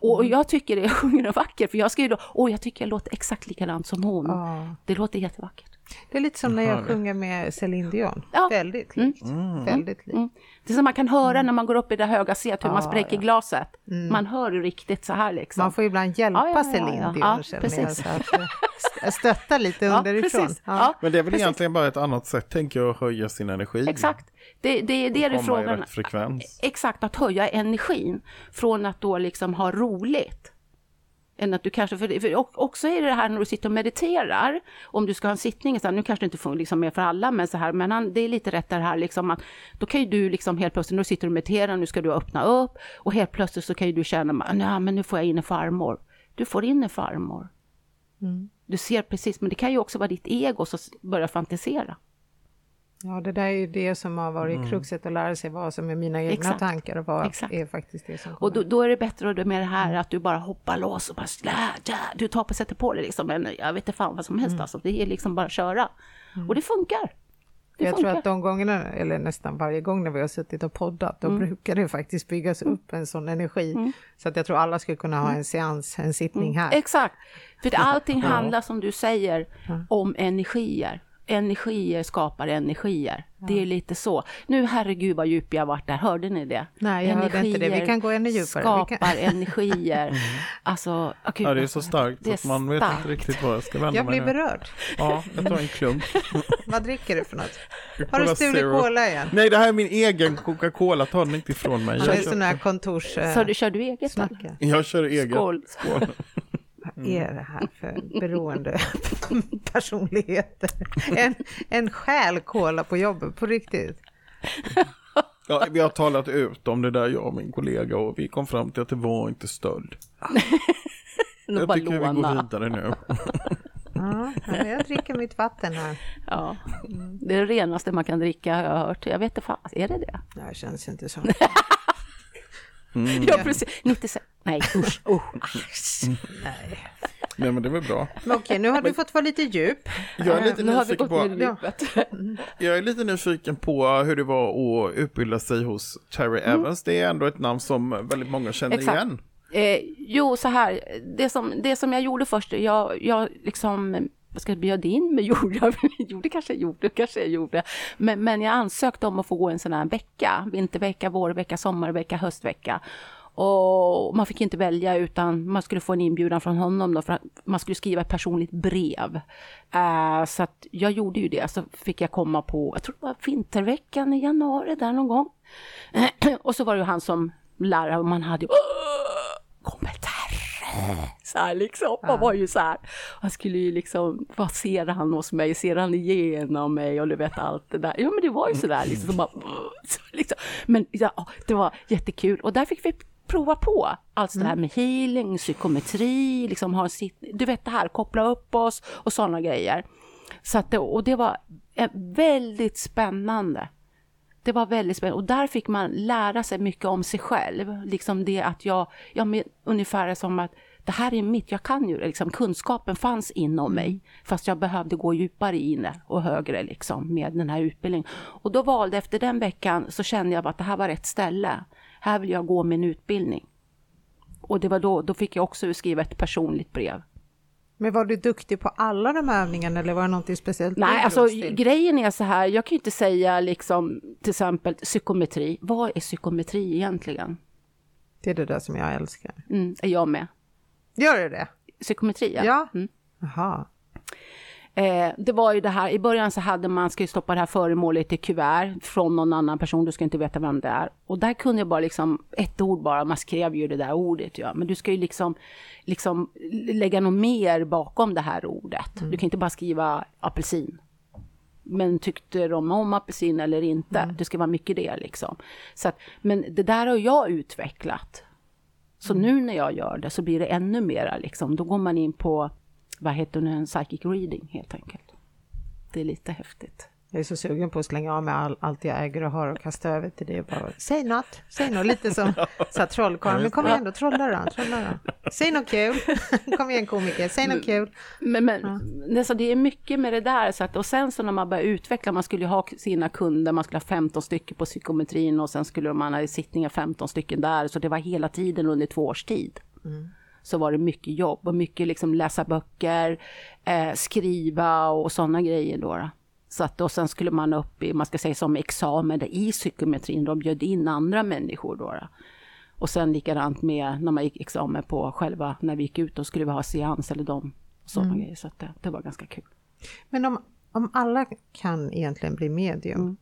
Och jag tycker det, jag <laughs> sjunger den vacker, för jag ska ju då, åh jag tycker jag låter exakt likadant som hon. Ja. Det låter jättevackert. Det är lite som när Jag det. sjunger med Céline Dion. Ja. Väldigt likt. Väldigt likt. Mm. Det är som man kan höra när man går upp i det höga set, hur man Ja, spräcker ja. glaset. Man hör ju riktigt så här liksom. Man får ibland hjälpa Ja, ja, ja, Céline ja. Dion Ja, känner jag, precis. så att, eh, st- stötta lite <laughs> ja, underifrån. precis. Ja. Ja, Men det är väl precis. egentligen bara ett annat sätt, tänker jag, att höja sin energi. Exakt. Det, det är det det är i frågan. rätt frekvens. Exakt, att höja energin från att då liksom ha roligt. Än att du kanske, för, för också är det det här när du sitter och mediterar, om du ska ha en sittning, så här, nu kanske det inte funkar liksom med för alla, men så här, men han, det är lite rätt det här liksom att då kan ju du liksom helt plötsligt, när du sitter och mediterar, nu ska du öppna upp och helt plötsligt så kan ju du känna, nej men nu får jag in en farmor. Du får in en farmor. Du ser precis, men det kan ju också vara ditt ego som börjar fantisera. Ja, det där är ju det som har varit kruxet att lära sig vad som är mina egna Exakt. tankar och vad Exakt. är faktiskt det som Och kommer. då, då är det bättre med det här att du bara hoppar loss och bara ja, du tar på sätter på dig liksom en, jag vet inte fan vad som helst alltså. Det är liksom bara köra. Och det funkar. Det jag funkar. tror att de gångerna, eller nästan varje gång när vi har suttit och poddat, då brukar det faktiskt byggas upp en sån energi. Så att jag tror alla skulle kunna ha en seans, en sittning här. Exakt. För allting handlar som du säger om energier. Energier skapar energier. Det är lite så. Nu herregud vad djup jag varit där, hörde ni det? Nej, jag hörde inte det. Vi kan gå ännu djupare. Kan- skapar energier. <laughs> Alltså, oh, gud, Ja, det är så starkt Det är att man vet starkt. inte riktigt vad jag ska vända Jag mig blir nu. berörd. Ja, jag tar en klunk. <laughs> Vad dricker du för något? Har du stulit cola igen? Nej, det här är min egen Coca-Cola, ta den inte ifrån mig. Jag är kör, sån här kontors... eh, Så du, kör du eget? jag kör eget. Skål. Skål. Vad är det här för beroende <laughs> personligheter? En, en själ cola på jobbet, på riktigt. <laughs> Ja, vi har talat ut om det där, jag och min kollega, och vi kom fram till att det var inte stöld. <laughs> Jag tycker vi går låna. vidare nu. Ja, jag dricker mitt vatten här. Ja. Det är det renaste man kan dricka har jag hört. Jag vet inte fan, är det det? Det här känns inte så. Ja, precis. 96. Nej, usch. usch. Nej. Nej, men det var bra. Men okej, nu har du fått vara lite djup. Jag är lite Nu har vi nyfiken på, djupet. jag är lite nyfiken på hur det var att utbilda sig hos Terry Evans. Det är ändå ett namn som väldigt många känner Exakt. igen. Eh, jo, så här, det som, det som jag gjorde först, jag, jag liksom, ska bjöd in mig, gjorde <laughs> jag, gjorde kanske jag gjorde, kanske jag gjorde, men, men jag ansökte om att få gå en sån här vecka, vintervecka, vårvecka, sommarvecka, höstvecka. Och man fick inte välja utan man skulle få en inbjudan från honom då för att man skulle skriva ett personligt brev. Eh, så att jag gjorde ju det, så fick jag komma på, jag tror det var vinterveckan i januari där någon gång. <clears throat> och så var det ju han som lärare och man hade ju <clears throat> kommer Terre. <laughs> Så här liksom, man var ju så här. Han skulle ju liksom, vad ser han hos mig? Ser han igenom mig? Och du vet allt det där. Ja men det var ju så där liksom. Så bara, <laughs> så liksom. Men ja, det var jättekul och där fick vi prova på allt det här med healing, psykometri, liksom ha sitt, du vet det här, koppla upp oss och sådana grejer. Så att det, och det var eh, väldigt spännande. Det var väldigt spännande och där fick man lära sig mycket om sig själv. Liksom det att jag, jag men, ungefär som att det här är mitt, jag kan ju det, liksom, kunskapen fanns inom mig. Fast jag behövde gå djupare in och högre liksom med den här utbildningen. Och då valde, efter den veckan så kände jag att det här var rätt ställe. Här vill jag gå min utbildning. Och det var då, då fick jag också skriva ett personligt brev. Men var du duktig på alla de här övningarna eller var det någonting speciellt? Nej, alltså till? grejen är så här, jag kan ju inte säga liksom till exempel psykometri. Vad är psykometri egentligen? Det är det där som jag älskar. Mm, är jag med? Gör du det? Psykometri, ja. Ja. Mm. Jaha. Eh, det var ju det här, i början så hade man, ska ju stoppa det här föremålet i kuvert från någon annan person, du ska inte veta vem det är. Och där kunde jag bara liksom, ett ord bara, man skrev ju det där ordet ja. Men du ska ju liksom, liksom lägga något mer bakom det här ordet. Du kan inte bara skriva apelsin. Men tyckte de om apelsin eller inte? Det ska vara mycket det liksom. Så att, men det där har jag utvecklat. Så nu när jag gör det så blir det ännu mera liksom, då går man in på, vad heter det, en psychic reading helt enkelt. Det är lite häftigt. Jag är så sugen på att slänga av mig all, allt jag äger och har och kasta över till det och bara säg något, säg något, lite som <laughs> så här, trollkarlen, men kom igen då, trolla då, trolla då. Säg något kul, <laughs> kom igen komiker, säg något kul. Men, men ja. så det är mycket med det där, så att, och sen så när man börjar utveckla, man skulle ju ha sina kunder, man skulle ha 15 stycken på psykometrin och sen skulle man ha sittningar 15 stycken där, så det var hela tiden under två års tid. Mm så var det mycket jobb och mycket liksom läsa böcker, eh, skriva och sådana grejer då. då. Så att, och sen skulle man upp i, man ska säga som examen i psykometrin, de bjöd in andra människor då. då. Och sen likadant med när man gick examen på själva, när vi gick ut, då skulle vi ha seans eller de sådana mm. grejer. Så att det, det, var ganska kul. Men om, om alla kan egentligen bli medium, mm.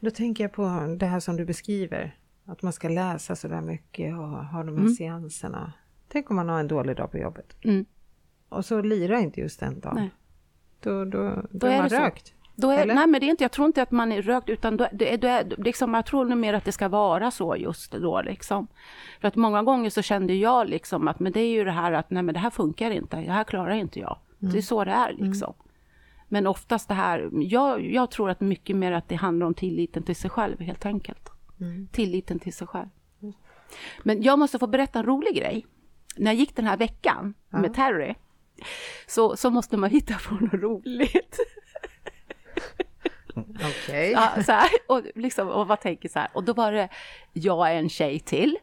då tänker jag på det här som du beskriver, att man ska läsa så där mycket och ha de här mm. seanserna. Tänk om man har en dålig dag på jobbet. Mm. Och så lirar inte just den dagen. Nej. Då, då, då, då är man rökt. Då är, nej men det är inte, jag tror inte att man är rökt utan då, det, det, liksom, jag tror mer att det ska vara så just då liksom. För att många gånger så kände jag liksom att men det är ju det här att nej men det här funkar inte, det här klarar inte jag. Mm. Det är så det är mm. liksom. Mm. Men oftast det här, jag, jag tror att mycket mer att det handlar om tilliten till sig själv helt enkelt. Mm. Tilliten till sig själv. Men jag måste få berätta en rolig grej. När jag gick den här veckan ja. med Terry så, så måste man hitta på något roligt. Okej. Okay. Ja, och, liksom, och vad tänker så här, och då var det jag och en tjej till.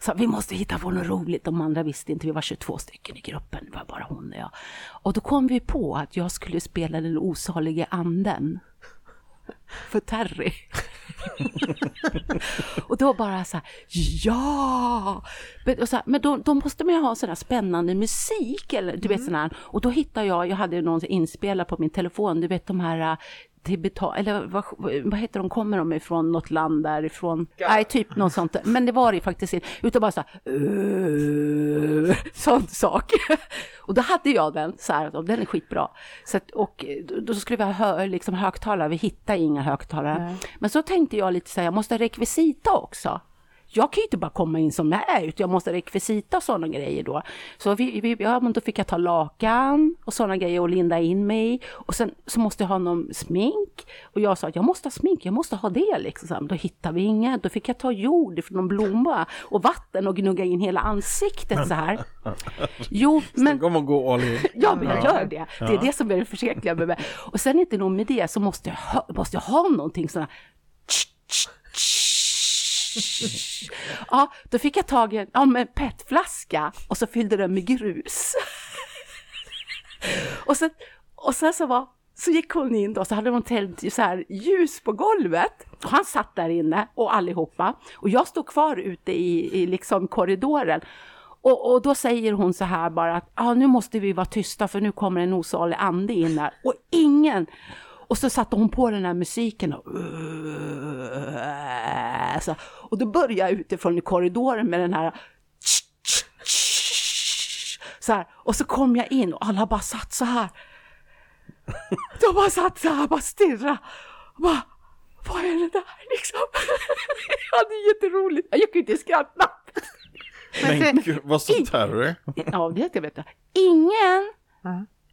Så vi måste hitta på något roligt, de andra visste inte, vi var 22 stycken i gruppen, det var bara hon och jag. Och då kom vi på att jag skulle spela den osalige anden för Terry. Och då bara så här, ja! Men, så här, men då, då, måste man ju ha sådär spännande musik, eller du mm. vet här. Och då hittade jag, jag hade någon inspelad på min telefon, du vet de här Tibetan, eller vad, vad heter de, kommer de ifrån något land därifrån? Nej, typ något sånt. Men det var det faktiskt inte, utan bara så här, uh, sån sak. <laughs> och då hade jag den så här, den är skitbra. Så att, och då skulle vi ha hö, liksom högtalare, vi hittade inga högtalare. Mm. Men så tänkte jag lite så här, jag måste ha rekvisita också jag kan ju inte bara komma in som jag är, utan jag måste rekvisita och sådana grejer då. Så vi, vi, ja, men då fick jag ta lakan och sådana grejer och linda in mig. Och sen så måste jag ha någon smink. Och jag sa att jag måste ha smink, jag måste ha det liksom. Då hittade vi inget. Då fick jag ta jord från någon blomma och vatten och gnugga in hela ansiktet så här. Jo, <laughs> men... Kom och gå all in. <laughs> Ja, men jag gör det. Det är det som är det förskräckliga med mig. Och sen inte nog med det så måste jag ha, måste jag ha någonting sådär ja, då fick jag tag i en ja, petflaska och så fyllde den med grus. och, sen, och sen så var så gick hon in då, så hade hon tänt så här ljus på golvet. Och han satt där inne och allihopa. Och jag stod kvar ute i, i liksom korridoren. Och, och, då säger hon så här bara att ah, nu måste vi vara tysta för nu kommer en osalig ande in här. Och ingen, och så satte hon på den här musiken och, så, och då började jag utifrån i korridoren med den här så här, och så kom jag in och alla bara satt så här. De bara satt så här, bara stirra. Bara, vad är det där liksom? <laughs> Jag hade jätteroligt. Jag kunde inte skratta. Men gud, vad sa Terry? Ja, det vet jag. Ingen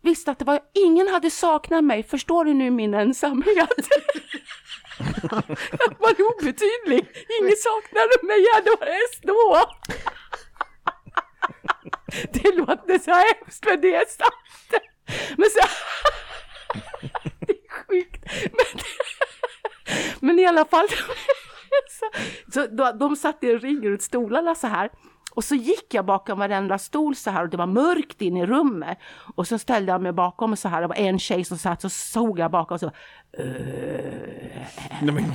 visste att det var, ingen hade saknat mig, förstår du nu min ensamhet? <laughs> jag var obetydlig, ingen saknade mig, jag hade varit då. det låter så hemskt men det är sant. Men så, det är sjukt. Men, men i alla fall, så, så de, de satt i en ring runt stolarna så här. Och så gick jag bakom varenda stol så här och det var mörkt inne i rummet. Och så ställde jag mig bakom så här, det var en tjej som satt så såg jag bakom så uh, Nej men <laughs>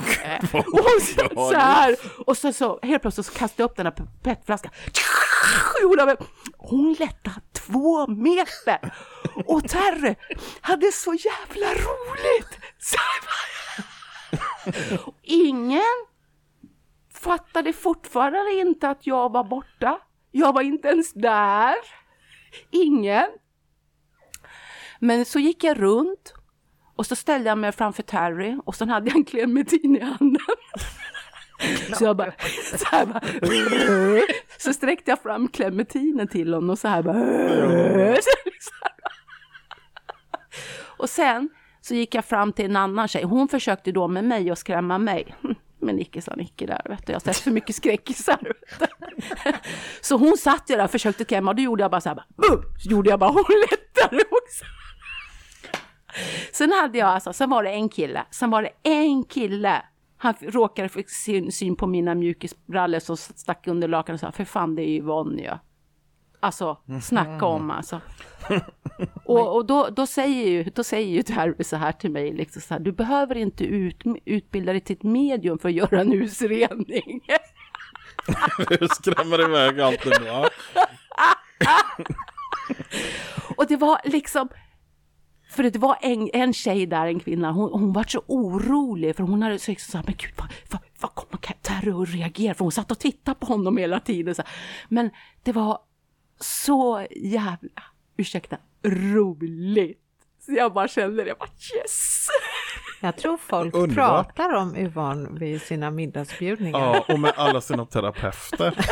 Och satt så här och så, så helt plötsligt så kastade jag upp den här petflaskan. <laughs> Hon lättade två meter och Terry hade så jävla roligt. <laughs> Så Ingen fattade fortfarande inte att jag var borta. Jag var inte ens där. Ingen. Men så gick jag runt och så ställde jag mig framför Terry och så hade jag en clementin i handen. <laughs> Så jag bara, så, här bara, så sträckte jag fram clementinen till honom och så här bara. Och sen Så gick jag fram till en annan tjej, hon försökte då med mig och skrämma mig. Men Nicke sa Nicke där, vet du. jag har sett för mycket skräckisar. Så hon satt ju där och försökte klämma och då gjorde jag bara så här, bara, så gjorde jag bara hon lättare också. Sen hade jag alltså, sen var det en kille, sen var det en kille han råkade få syn, syn på mina mjukisbrallor som stack under lakanet och sa, för fan det är ju Yvonne ja. Alltså, snacka om alltså. <laughs> Och, och då, då, säger ju, då säger ju Terry så här till mig, liksom så här, du behöver inte ut, utbilda dig till ett medium för att göra en husrening. Du skrämmer iväg allt ändå. <laughs> och det var liksom, för det var en, en tjej där, en kvinna, hon, hon var så orolig för hon hade sagt så här, men gud vad, vad, vad kommer Terry att reagera? För hon satt och tittade på honom hela tiden. Så här. Men det var så jävla, ursäkta, roligt. Så jag bara kände det, jag bara yes! <laughs> Jag tror folk Underbart. pratar om Yvonne vid sina middagsbjudningar. Ja, och med alla sina terapeuter. <laughs>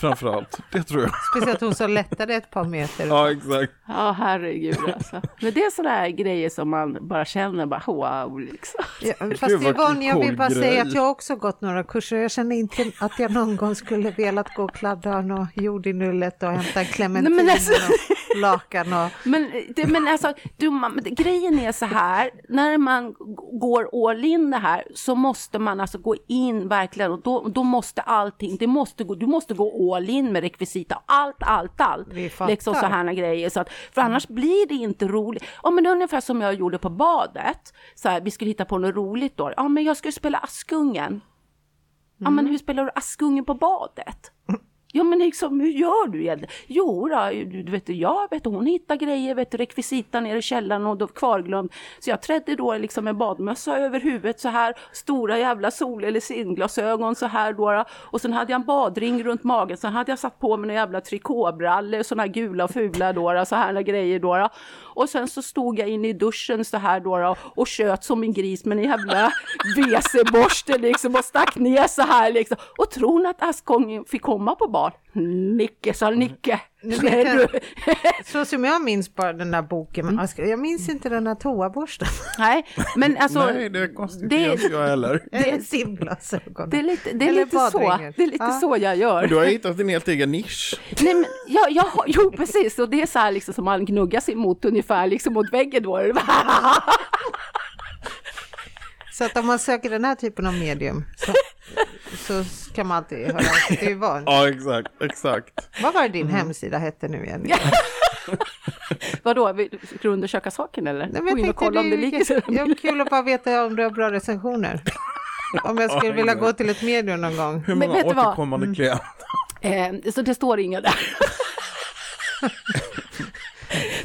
Framförallt, det tror jag. Speciellt hon som lättade ett par meter. Ja, exakt. Ja, herregud alltså. Men det är sådana här grejer som man bara känner, bara wow liksom. Ja, fast Yvonne, jag vill bara grej. säga att jag också gått några kurser. Jag känner inte att jag någon gång skulle velat gå och kladda något jord i nullet och hämta clementin Nej, men alltså- och lakan och... Men, det, men alltså, du, man, grejen är så här, när man går all in det här så måste man alltså gå in verkligen och då, då måste allting, det måste gå, du måste gå all in med rekvisita, allt, allt, allt. Vi fattar. Liksom så här grejer. Så att, för annars blir det inte roligt. Ja men ungefär som jag gjorde på badet, så här, vi skulle hitta på något roligt då. Ja men jag skulle spela Askungen. Ja men hur spelar du Askungen på badet? Ja men liksom, hur gör du egentligen? Jo då, du, du vet, jag vet hon hittar grejer, vet du, rekvisita nere i källaren och då kvarglömd. Så jag trädde då liksom med badmössa över huvudet så här, stora jävla sol eller simglasögon så här då. Och sen hade jag en badring runt magen, sen hade jag satt på mig några jävla trikåbrallor, eh, såna här gula och fula då, så här grejer då. Och sen så stod jag inne i duschen så här då, och tjöt som en gris med en jävla <laughs> WC-borste liksom och stack ner så här liksom. Och tror ni att Askungen fick komma på bad? Nicke, sa Nicke. Nu Så vet är jag- du- Så som jag minns bara den där boken, Mm. jag minns inte den där toaborsten. Nej, men alltså. Nej, det konstaterar det- inte jag heller. <laughs> Eller simglasögon. Det är lite, det är Eller lite så, det är lite Ja. så jag gör. Men du har hittat din helt egen nisch. Nej, men, ja, jag, har- jo, precis. Och det är så här liksom som man gnuggar sig mot ungefär liksom mot väggen då. Så att om man söker den här typen av medium så, <laughs> så kan man alltid höra av sig till Yvonne. Ja, exakt, exakt. Vad var det din hemsida hette nu igen? <laughs> Vadå, vill- ska du undersöka saken eller? Nej, men Gå in och kolla om det är ligger kul- så. ja, kul att bara veta om du har bra recensioner. Om jag skulle Ja, vilja gå till ett medium någon gång. Hur Men många vad? återkommande klienter? Eh, så det står inga där.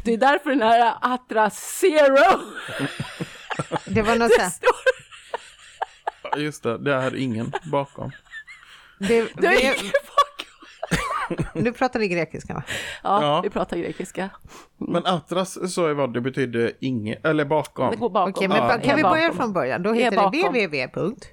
Det är därför den här Atra Zero Det var något så här, står. Ja, Just det, det är ingen bakom. det, Det är det, ingen bakom. <laughs> nu pratar vi grekiska va? Ja, Ja. vi pratar grekiska. Men Atras sa jag vad det betyder ingen, eller Det bakom. går bakom. Okej, men Ja, kan är vi börja från början? Då Är heter det www. punkt.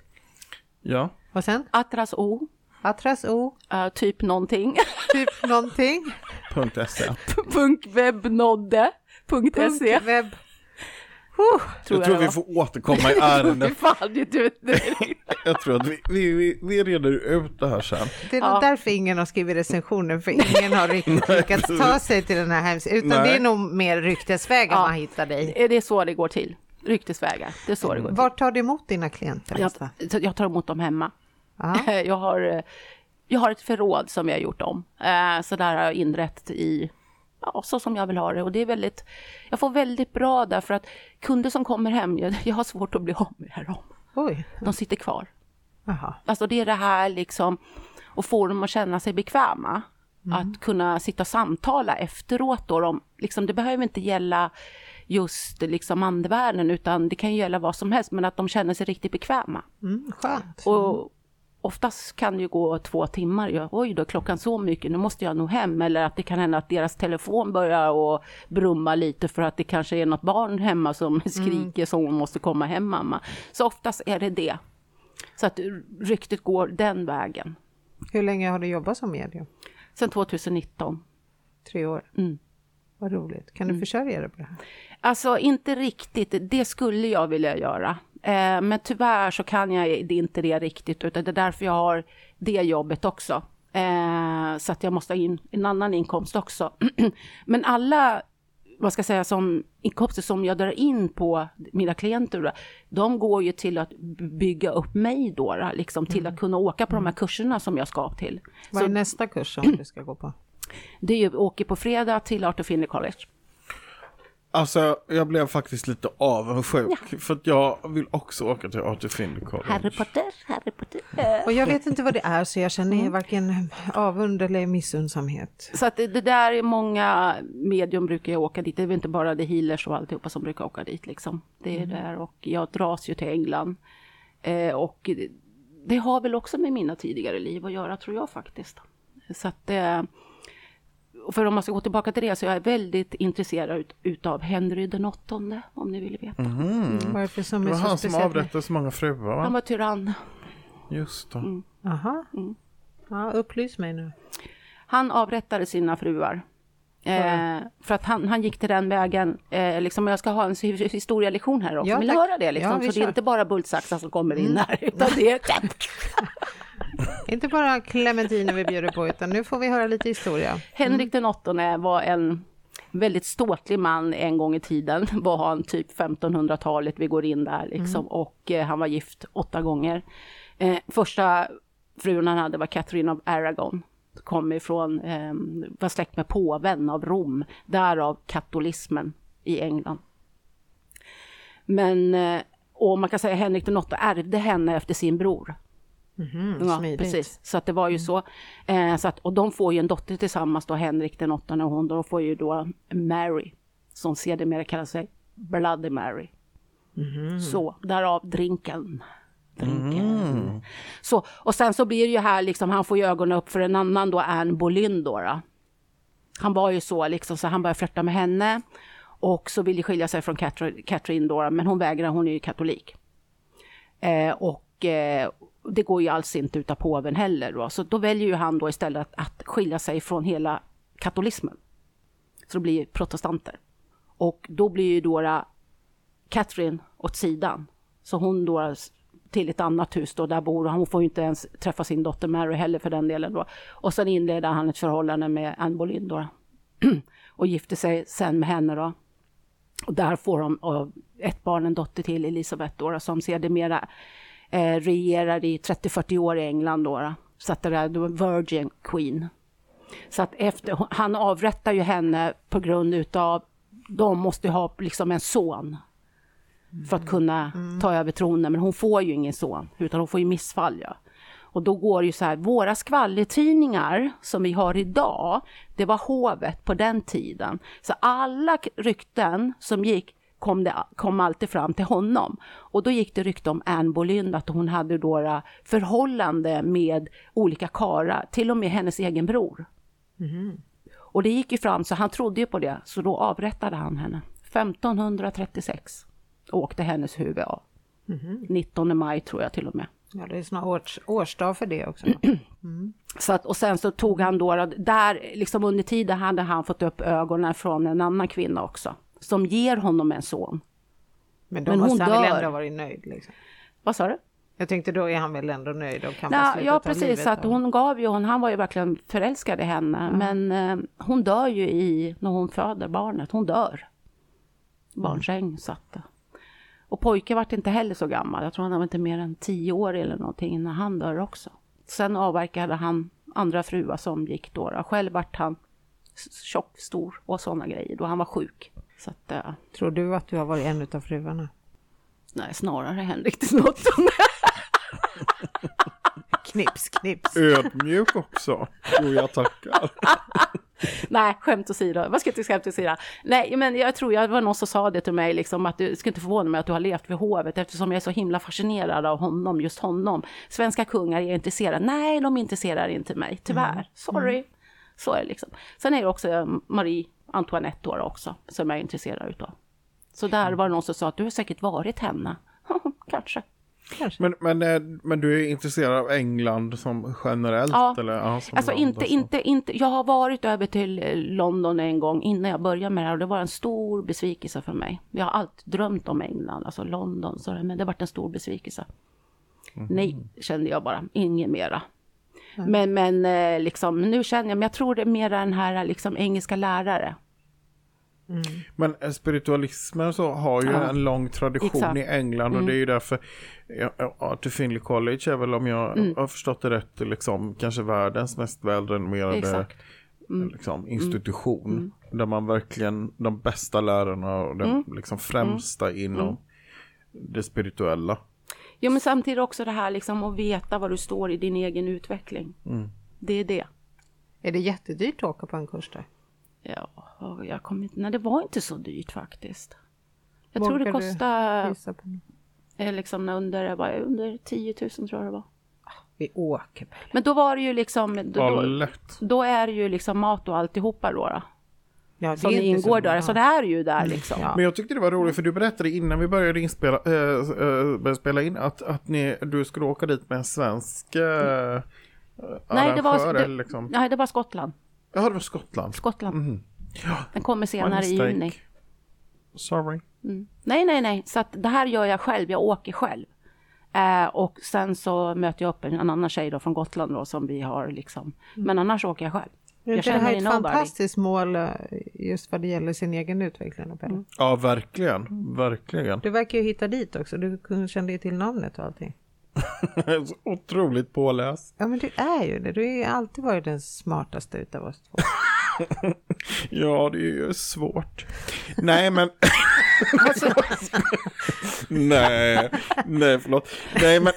Ja, Och sen Atras O, Atras O, eh, typ någonting. <laughs> typ någonting. punkt .se. Punktwebbnodde.se. Punkt webb. Huh. Jag tror det vi var. får återkomma i <laughs> ärendet. <laughs> Jag tror att vi, vi, vi, vi reder ut det här sen. Det är Ja. därför ingen har skrivit recensioner, för ingen har riktigt <laughs> lyckats ta sig till den här hemsidan. Utan Nej. det är nog mer ryktesvägen Ja. man hittar dig. Är det så det går till? Ryktesvägar, det är så det går till. Vart tar du emot dina klienter? Jag, jag tar emot dem hemma. Ja. Jag har, eh, jag har ett förråd som jag har gjort om. Eh, Så där har jag inrett i, ja, så som jag vill ha det. Och det är väldigt, jag får väldigt bra därför att kunder som kommer hem, jag, jag har svårt att bli av med dem. Oj, De sitter kvar. Jaha. Alltså det är det här liksom, och få dem att känna sig bekväma. Att kunna sitta och samtala efteråt då. De, liksom, det behöver inte gälla just liksom andevärlden utan det kan ju gälla vad som helst men att de känner sig riktigt bekväma. Mm, skönt. Och oftast kan det ju gå två timmar. Ja, oj då, klockan så mycket, nu måste jag nog hem. Eller att det kan hända att deras telefon börjar och brumma lite för att det kanske är något barn hemma som <laughs> skriker så hon måste komma hem mamma. Så oftast är det det. Så att ryktet går den vägen. Hur länge har du jobbat som medium? Sen 2019. Tre år. Mm. Vad roligt. Kan du försörja dig på det här? Alltså inte riktigt, det skulle jag vilja göra. Eh, men tyvärr så kan jag inte det riktigt, utan det är därför jag har det jobbet också. Eh, så att jag måste ha in en annan inkomst också. <clears throat> men alla vad ska jag säga, som inkomster som jag drar in på mina klienter, de går ju till att bygga upp mig då, liksom till att kunna åka på de här kurserna som jag ska till. Vad är Så nästa kurs som <clears throat> du ska gå på? det är ju, åker på fredag till Art of Finley College. Alltså, jag blev faktiskt lite avundsjuk. För att jag vill också åka till Arthur Findlay College. Harry Potter, Harry Potter. Och jag vet inte vad det är så jag känner varken avund eller missunnsamhet. Så att det, det där är många medium brukar jag åka dit. Det är väl inte bara The Healers och alltihopa som brukar åka dit liksom. Det är där och jag dras ju till England. Eh, och det, det har väl också med mina tidigare liv att göra tror jag faktiskt. Så att eh, för om man ska gå tillbaka till det så är jag väldigt intresserad ut, utav Henry den åttonde om ni vill veta. Vad är det för som Det är var så han som avrättade så många fruar Han va? var tyrann. Just det. Aha. Mm. Ja, upplys mig nu. Han avrättade sina fruar. Eh, för att han, han gick till den vägen, eh, liksom, jag ska ha en hi- historielektion här också, Ja, vill ni höra det? Liksom? Ja, så det är kör. inte bara bultsaxar som kommer in här, utan det är... <laughs> <laughs> Inte bara clementiner vi bjuder på utan nu får vi höra lite historia. Henrik den åttonde var en väldigt ståtlig man en gång i tiden, <laughs> var han typ 1500-talet, vi går in där liksom, och eh, han var gift åtta gånger. Eh, första frun han hade var Catherine of Aragon, kom ifrån, eh, var släkt med påven av Rom, därav katolismen i England. Men, eh, och man kan säga Henrik den åttonde ärvde henne efter sin bror. Ja, smidigt. precis. Så att det var ju så. Eh, så att, och de får ju en dotter tillsammans då, Henrik den åttonde och hon, då får ju då Mary, som sedermera kallar sig Bloody Mary. Så, därav drinken. Drinken. Så, och sen så blir det ju här liksom, han får ju ögonen upp för en annan då, Anne Boleyn då. då. Han var ju så liksom, så han börjar flörta med henne. Och så vill ju skilja sig från Catherine, Catherine då, men hon vägrar, hon är ju katolik. Eh, och eh, det går ju alls inte utav påven heller. Då. Så då väljer ju han då istället att, att skilja sig från hela katolismen. Så det blir protestanter. Och då blir ju då Catherine åt sidan. Så hon då till ett annat hus då, där bor hon. får ju inte ens träffa sin dotter Mary heller för den delen då. Och sen inleder han ett förhållande med Anne Boleyn då. <clears throat> och gifter sig sen med henne då. Och där får de ett barn, en dotter till, Elisabeth då, som sedermera eh, regerar i 30-40 år i England då. Så att det är då Virgin Queen. Så att efter, han avrättar ju henne på grund utav, de måste ha liksom en son för att kunna ta över tronen, men hon får ju ingen son, utan hon får ju missfall. Ja. Och då går det ju så här, våra skvallertidningar som vi har idag, det var hovet på den tiden. Så alla rykten som gick kom, det, kom alltid fram till honom. Och då gick det rykte om Anne Boleyn, att hon hade eh, förhållande med olika karlar, till och med hennes egen bror. Och det gick ju fram, så han trodde ju på det, så då avrättade han henne. 1536 åkte hennes huvud av. 19 maj tror jag till och med. Ja, det är snart års, årsdag för det också. <clears throat> Så att, och sen så tog han då, där liksom under tiden hade han fått upp ögonen från en annan kvinna också, som ger honom en son. Men då Men hon måste han väl ändå varit nöjd. Liksom. Vad sa du? Jag tänkte då är han väl ändå nöjd och kan bara Ja, precis, att hon gav ju, hon, han var ju verkligen förälskad i henne, men eh, hon dör ju i, när hon föder barnet, hon dör. Barnsäng satt det. Och pojken vart inte heller så gammal, jag tror han var inte mer än tio år eller någonting innan han dör också. Sen avverkade han andra fruar som gick då, själv vart han tjock, stor och sådana grejer då han var sjuk. Så att, eh, Tror du att du har varit en av fruarna? nej, snarare Henrik den åttonde. <laughs> Knips, knips. Ödmjuk också. Jo, jag tackar. <laughs> Nej, skämt åsido. Vad ska jag skämt åsido? Nej, men jag tror jag var någon som sa det till mig, liksom, att du ska inte förvåna mig att du har levt vid hovet eftersom jag är så himla fascinerad av honom, just honom. Svenska kungar är intresserade. Nej, de intresserar inte mig, tyvärr. Sorry. Så är det liksom. Sen är det också eh, Marie Antoinette då också, som jag är intresserad utav. Så där var det någon som sa att du har säkert varit henne. <laughs> Kanske. Kanske. Men, men, eh, men du är intresserad av England som generellt? Ja. Eller? Ja, som Alltså land inte, inte, inte, jag har varit över till eh, London en gång innan jag började med det här och det var en stor besvikelse för mig. Jag har alltid drömt om England, alltså London, så det, men det var en stor besvikelse. Mhm. Nej, kände jag bara, inget mera. Men, men eh, liksom, nu känner jag, men jag tror det är mer den här liksom engelska lärare. Men eh, spiritualismen så har ju Ja. en lång tradition Exakt. Mm. i England och det är ju därför till Finley College är väl om jag Mm. har förstått det rätt liksom kanske världens mest välrenommerade. Mm. liksom, institution där man verkligen de bästa lärarna och de Mm. liksom främsta inom det spirituella. Jo, men samtidigt också det här liksom att veta var du står i din egen utveckling. Mm. Det är det. Är det jättedyrt att åka på en kurs där? Ja, jag kommer inte, nej det var inte så dyrt faktiskt. Jag tror det Vågar kostade eh, liksom under, under 10 000 tror jag det var. Vi åker. Men då var det ju liksom, då, då, då är det ju liksom mat och alltihopa då. då Ja, det som ingår så- där, så det är ju där liksom. Ja. Men jag tyckte det var roligt för du berättade innan vi började inspela, äh, började spela in att, att ni, du skulle åka dit med en svensk äh, Nej, det var, arrangör, det, liksom. nej, det var Skottland. Ja, det var Skottland. Skottland. Mhm. Ja, Den kommer senare i juni. Sorry. Mm. Nej, nej, nej. Så att det här gör jag själv. Jag åker själv. Eh, och sen så möter jag upp en, en annan tjej då från Gotland då som vi har liksom. Men annars åker jag själv. Är Jag inte det här känner ett nobody. fantastiskt mål eh, just vad det gäller sin egen utveckling? Mm. Ja, verkligen. Verkligen. Du verkar ju hitta dit också. Du kunde- kände ju till namnet och allting. <laughs> Så otroligt påläst. Ja men du är ju det. Du har ju alltid varit den smartaste utav oss två. <laughs> Ja, det är ju svårt. Nej, men... <laughs> nej, nej, förlåt. Nej, men,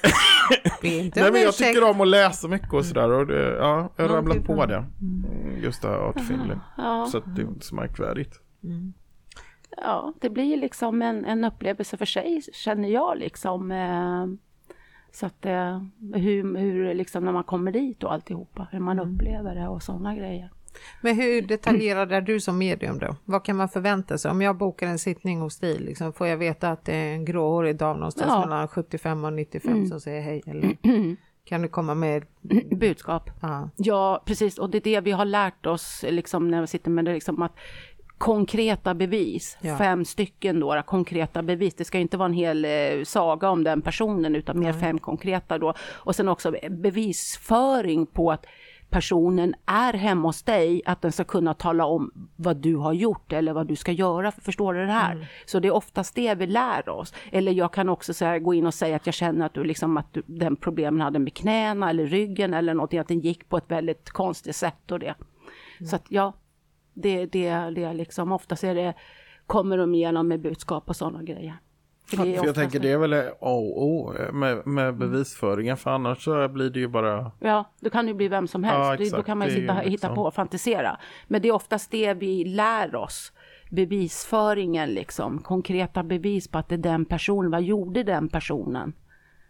nej, men jag tycker om att läsa mycket och sådär. Och det, ja, jag har ramlat på det. Mm, Just det här Art Finley. Ja, Så att det är inte så märkvärdigt. ja, det blir liksom en, en upplevelse för sig känner jag liksom. Eh, så att eh, hur, hur liksom när man kommer dit och alltihopa, hur man upplever det och sådana grejer. Men hur detaljerad är du som medium då? Vad kan man förvänta sig? Om jag bokar en sittning hos dig, liksom, får jag veta att det är en gråhårig dam någonstans Ja. mellan 75 och 95 som säger hej? Eller <clears throat> kan du komma med? <clears throat> Budskap. Ja. Ja, precis. Och det är det vi har lärt oss liksom, när vi sitter med det. Liksom, att konkreta bevis, Ja. fem stycken då, konkreta bevis. Det ska inte vara en hel eh, saga om den personen utan mer fem konkreta då. Och sen också bevisföring på att personen är hemma hos dig, att den ska kunna tala om vad du har gjort eller vad du ska göra. Förstår du det här? Så det är oftast det vi lär oss. Eller jag kan också så här, gå in och säga att jag känner att du liksom att du, den problemen hade med knäna eller ryggen eller någonting, att den gick på ett väldigt konstigt sätt och det. Så att ja, det, det, det är liksom oftast är det, kommer de igenom med budskap och sådana grejer. För, För jag tänker det är väl A och O med, med bevisföringen. För annars så blir det ju bara... Ja, då kan det ju bli vem som helst. Ja, då kan man ju sitta, ju hitta liksom- på och fantisera. Men det är oftast det vi lär oss. Bevisföringen liksom. Konkreta bevis på att det är den personen. Vad gjorde den personen?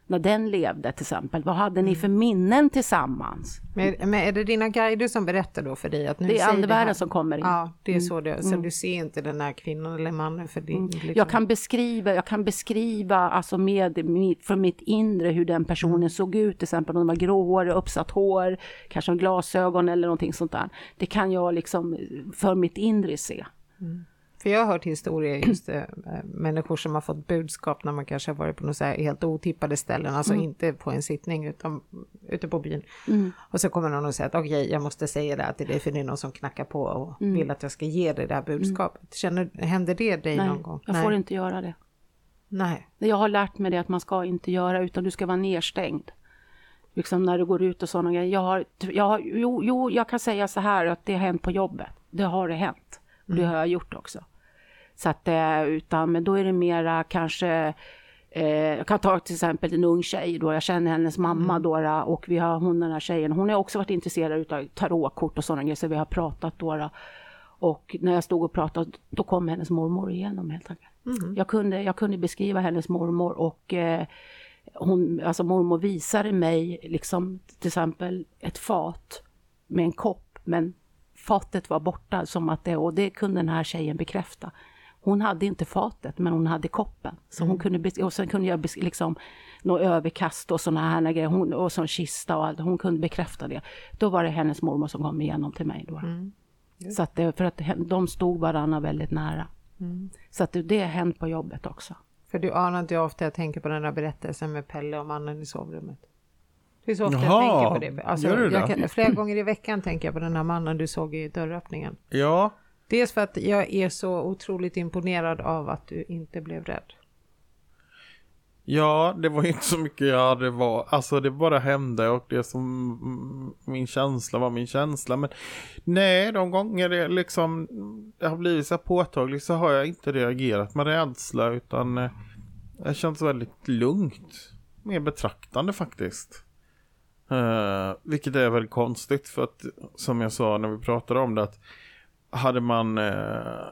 När den levde till exempel. Vad hade ni för minnen tillsammans? Men, men är det dina guider som berättar då för dig att nu Det är andevärlden som kommer in. Mm. Ja, det är så det. Så du ser inte den här kvinnan eller mannen för din... Liksom. Jag kan beskriva, jag kan beskriva alltså med mitt, från mitt inre hur den personen såg ut, till exempel om de var gråhårig, uppsatt hår, kanske en glasögon eller någonting sånt där. Det kan jag liksom för mitt inre se. För jag har hört historier just eh, människor som har fått budskap när man kanske har varit på något så här helt otippade ställen, alltså Mm. inte på en sittning utan ute på byn. Och så kommer någon och säger att okej, jag måste säga det här till dig för det är någon som knackar på och vill att jag ska ge dig det här budskapet. Känner, händer det dig Mm. Nej, någon gång? jag får inte göra det. Nej. Jag har lärt mig det att man ska inte göra utan du ska vara nedstängd. Liksom när du går ut och sådana grejer. Jag har, jag har, jo, jo, jag kan säga så här att det har hänt på jobbet. Det har det hänt. Och det har jag gjort också. Så att, eh, utan, men då är det mera kanske Eh, jag kan ta till exempel en ung tjej då, jag känner hennes mamma då och vi har, hon den här tjejen, hon har också varit intresserad av tarotkort och sådana grejer så vi har pratat då. Och när jag stod och pratade då kom hennes mormor igenom helt enkelt. Jag, kunde, jag kunde beskriva hennes mormor och eh, hon, alltså mormor visade mig liksom till exempel ett fat med en kopp men fatet var borta som att det, och det kunde den här tjejen bekräfta. Hon hade inte fatet, men hon hade koppen. Så hon kunde, och sen kunde jag liksom, nå överkast och såna här grejer, hon, och sån kista och allt. Hon kunde bekräfta det. Då var det hennes mormor som kom igenom till mig. Då. Mm. Så att det, för att de stod varandra väldigt nära. Mm. Så att det, har hänt på jobbet också. För du anar inte hur ofta jag tänker på den här berättelsen med Pelle och mannen i sovrummet. Det är så ofta Jaha, jag tänker på det. Alltså, gör du det? jag kan, flera gånger i veckan tänker jag på den här mannen du såg i dörröppningen. Ja, Dels för att jag är så otroligt imponerad av att du inte blev rädd. ja, det var ju inte så mycket jag hade var. Alltså det bara hände och det som min känsla var min känsla. Men nej, de gånger det liksom det har blivit så här påtagligt så har jag inte reagerat med rädsla utan eh, det känns väldigt lugnt. Mer betraktande faktiskt. Eh, vilket är väldigt konstigt för att som jag sa när vi pratade om det att hade man eh,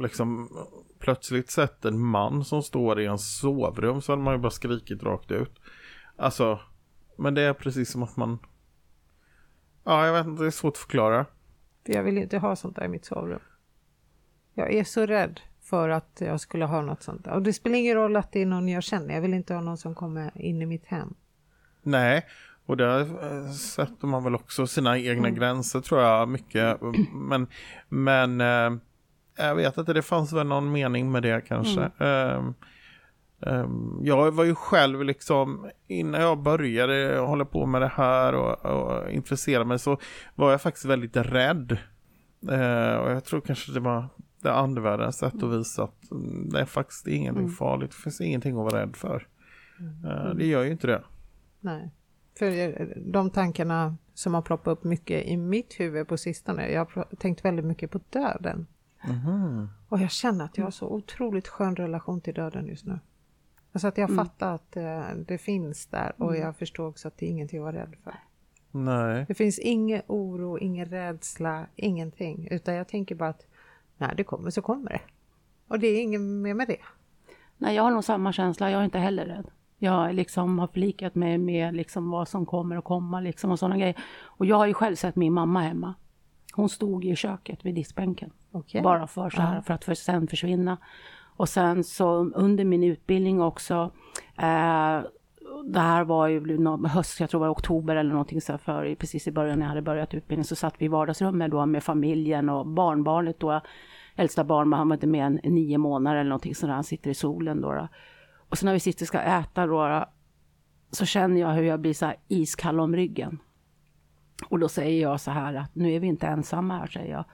liksom plötsligt sett en man som står i en sovrum så hade man ju bara skrikit rakt ut. Alltså, men det är precis som att man... Ja, jag vet inte, det är svårt att förklara. För jag vill inte ha sånt där i mitt sovrum. Jag är så rädd för att jag skulle ha något sånt där. Och det spelar ingen roll att det är någon jag känner. Jag vill inte ha någon som kommer in i mitt hem. Nej, och där eh, sätter man väl också sina egna mm. gränser tror jag mycket. Men, men eh, jag vet inte, det fanns väl någon mening med det kanske. Mm. Um, jag var ju själv liksom, innan jag började hålla på med det här och, och intressera mig så var jag faktiskt väldigt rädd. Uh, och jag tror kanske det var det andevärldens sätt att visa att det är faktiskt ingenting mm. farligt. Det finns ingenting att vara rädd för. Uh, det gör ju inte det. Nej. För eh, de tankarna som har ploppat upp mycket i mitt huvud på sistone, jag har tänkt väldigt mycket på döden. Mm. Och jag känner att jag har så otroligt skön relation till döden just nu. Alltså att jag mm. fattar att uh, det finns där och mm. jag förstår också att det är ingenting att vara rädd för. Nej. Det finns ingen oro, ingen rädsla, ingenting. Utan jag tänker bara att när det kommer så kommer det. Och det är inget mer med det. Nej, jag har nog samma känsla. Jag är inte heller rädd jag liksom har förlikat mig med liksom vad som kommer att komma liksom och sådana grejer. Och jag har ju själv sett min mamma hemma. Hon stod i köket vid diskbänken. Okay. Bara för så här, för att för sen försvinna. Och sen så under min utbildning också, eh, det här var ju höst, jag tror det var oktober eller någonting så för precis i början när jag hade börjat utbildningen så satt vi i vardagsrummet då med familjen och barnbarnet då. Äldsta barn, han var inte mer än nio månader eller någonting sådär, han sitter i solen då. då. Och så när vi sitter och ska äta då, så känner jag hur jag blir så här iskall om ryggen. Och då säger jag så här att nu är vi inte ensamma här, säger jag.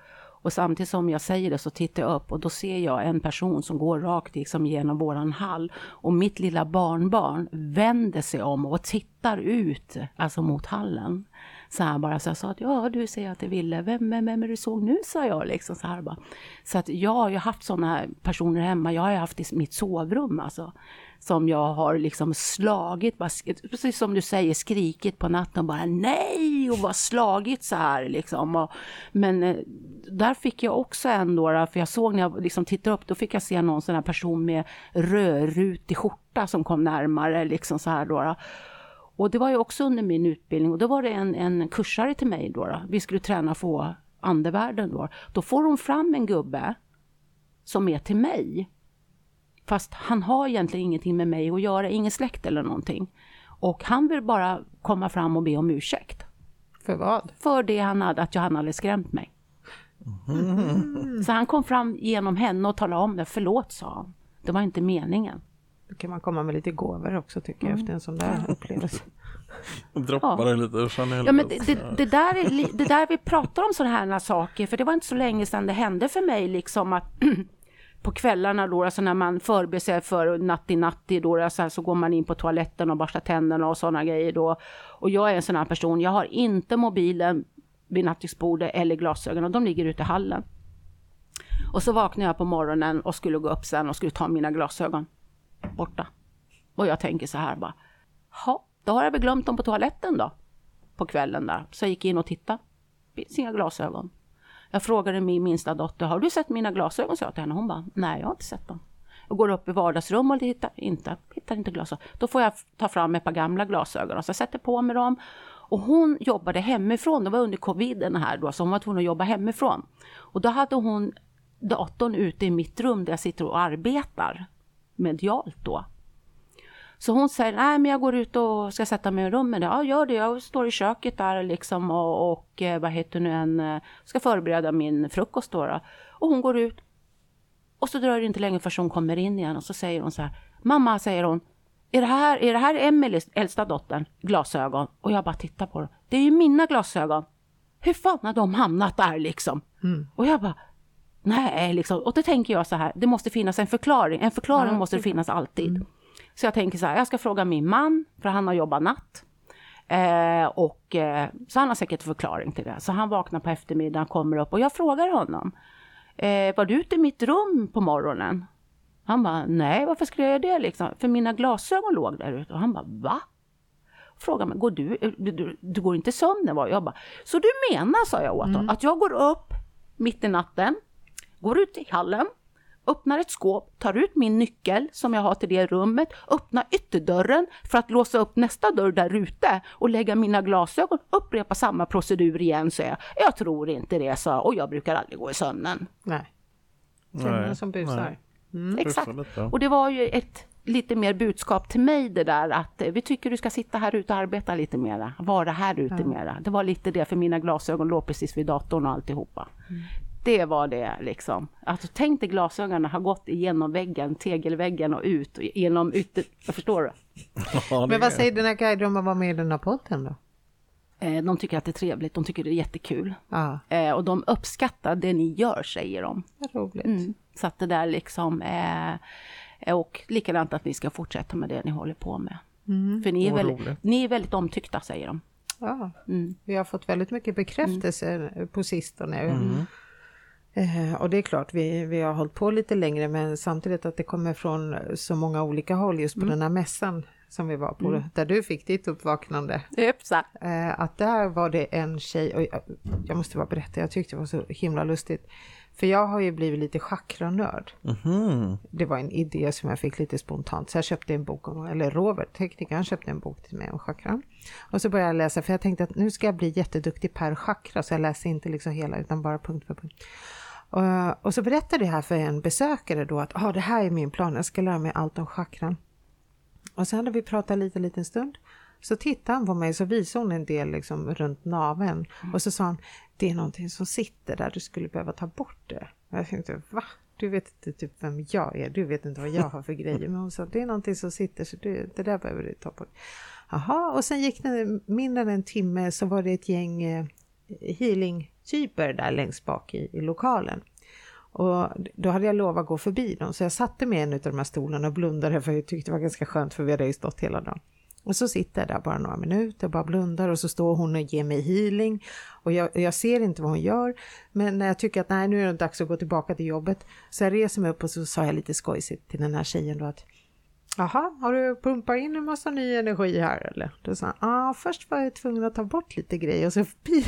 Och samtidigt som jag säger det så tittar jag upp och då ser jag en person som går rakt liksom genom våran hall. Och mitt lilla barnbarn vänder sig om och tittar ut, alltså mot hallen så här bara. Så jag sa att ja, du säger att det ville. Vem, vem, vem är du såg nu, sa jag liksom så här bara. Så att jag har ju haft sådana personer hemma. Jag har ju haft i mitt sovrum alltså. Som jag har liksom slagit, bara, precis som du säger, skrikit på natten och bara nej och bara slagit så här liksom. Och, men eh, där fick jag också ändå, för jag såg när jag liksom tittade upp, då fick jag se någon sån här person med rödrutig skjorta som kom närmare liksom så här då. Och det var ju också under min utbildning och då var det en, en kursare till mig då, då. Vi skulle träna få andevärlden då. Då får hon fram en gubbe som är till mig. Fast han har egentligen ingenting med mig att göra, ingen släkt eller någonting. Och han vill bara komma fram och be om ursäkt. För vad? För det han hade, att jag hade skrämt mig. Mm. Så han kom fram genom henne och talade om det. Förlåt, sa han. Det var inte meningen. Då kan man komma med lite gåvor också tycker jag mm. efter en sån där upplevelse. <laughs> Droppar ja. lite Chanel. Ja, men det, det, det, där är, det där vi pratar om sådana här saker, för det var inte så länge sedan det hände för mig liksom att <clears throat> på kvällarna då, alltså när man förbereder sig för natti-natti då, alltså, så går man in på toaletten och borstar tänderna och sådana grejer då. Och jag är en sån här person, jag har inte mobilen vid nattduksbordet eller glasögon och de ligger ute i hallen. Och så vaknar jag på morgonen och skulle gå upp sen och skulle ta mina glasögon borta. Och jag tänker så här bara, ja, då har jag väl glömt dem på toaletten då. På kvällen där. Så jag gick in och tittade. Finns inga glasögon. Jag frågade min minsta dotter, har du sett mina glasögon? sa jag till henne. Hon bara, nej jag har inte sett dem. Jag går upp i vardagsrummet och hittar inte, hittar inte glasögon. Då får jag ta fram ett par gamla glasögon och så sätter på mig dem. Och hon jobbade hemifrån, det var under coviden här då, så hon var tvungen att jobba hemifrån. Och då hade hon datorn ute i mitt rum där jag sitter och arbetar medialt då. Så hon säger, nej men jag går ut och ska sätta mig i rummet. Ja, gör det. Jag står i köket där liksom och, och eh, vad heter nu en, eh, ska förbereda min frukost då, då. Och hon går ut. Och så dröjer det inte länge förrän hon kommer in igen och så säger hon så här, mamma säger hon, är det här, är det här Emelies äldsta dottern glasögon? Och jag bara tittar på dem. Det är ju mina glasögon. Hur fan har de hamnat där liksom? Mm. Och jag bara, nej liksom. Och då tänker jag så här, det måste finnas en förklaring. En förklaring ja, måste det finnas alltid. Mm. Så jag tänker så här, jag ska fråga min man, för han har jobbat natt. Eh, och, eh, så han har säkert förklaring till det. Så han vaknar på eftermiddagen, kommer upp och jag frågar honom. Eh, var du ute i mitt rum på morgonen? Han bara, nej varför skulle jag göra det liksom? För mina glasögon låg där ute. Och han bara, va? Frågar mig, går du, du, du, du går inte sömnen? Jag bara, så du menar, sa jag åt honom, mm. att jag går upp mitt i natten, går ut i hallen, öppnar ett skåp, tar ut min nyckel som jag har till det rummet, öppnar ytterdörren för att låsa upp nästa dörr där ute och lägga mina glasögon, upprepa samma procedur igen, så jag. Jag tror inte det, sa och jag brukar aldrig gå i sömnen. Nej. Sömnen som busar. Mm. Exakt. Och det var ju ett lite mer budskap till mig det där att vi tycker du ska sitta här ute och arbeta lite mera, vara här ute ja. mera. Det var lite det för mina glasögon låg precis vid datorn och alltihopa. Mm. Det var det liksom. Alltså, tänk dig glasögonen har gått igenom väggen, tegelväggen och ut genom ytter... Jag förstår du? Ja, Men vad säger dina guider om att vara med i den här podden då? Eh, de tycker att det är trevligt, de tycker det är jättekul. Eh, och de uppskattar det ni gör, säger de. roligt. Mm. Så att det där liksom... Eh, och likadant att ni ska fortsätta med det ni håller på med. Mm. För ni är, väldigt, ni är väldigt omtyckta, säger de. Ja, mm. vi har fått väldigt mycket bekräftelse mm. på sistone. Mm. Eh, och det är klart, vi, vi har hållit på lite längre men samtidigt att det kommer från så många olika håll just på mm. den här mässan som vi var på, mm. där du fick ditt uppvaknande. Exakt. Eh, att där var det en tjej, och jag, jag, måste bara berätta, jag tyckte det var så himla lustigt. För jag har ju blivit lite chakranörd. Mm. Det var en idé som jag fick lite spontant, så jag köpte en bok om, eller Robert, teknikern, köpte en bok till mig om chakran. Och så började jag läsa, för jag tänkte att nu ska jag bli jätteduktig per chakra, så jag läser inte liksom hela utan bara punkt för punkt. Och, och så berättade jag här för en besökare då att ah, det här är min plan, jag ska lära mig allt om chakran. Och sen hade vi pratat lite liten stund. Så tittade han på mig så visade hon en del liksom runt naven mm. och så sa han det är någonting som sitter där, du skulle behöva ta bort det. Och jag tänkte va? Du vet inte typ vem jag är, du vet inte vad jag har för grejer. Men hon sa det är någonting som sitter så du, det där behöver du ta bort. Jaha, och sen gick det mindre än en timme så var det ett gäng eh, typer där längst bak i, i lokalen. Och då hade jag lovat att gå förbi dem, så jag satte mig i en av de här stolarna och blundade för jag tyckte det var ganska skönt för vi hade ju stått hela dagen. Och så sitter jag där bara några minuter och bara blundar och så står hon och ger mig healing och jag, jag, ser inte vad hon gör. Men när jag tycker att nej, nu är det dags att gå tillbaka till jobbet så jag reser mig upp och så sa jag lite skojsigt till den här tjejen då att Jaha, har du pumpat in en massa ny energi här eller? Då sa han, ja ah, först var jag tvungen att ta bort lite grejer och så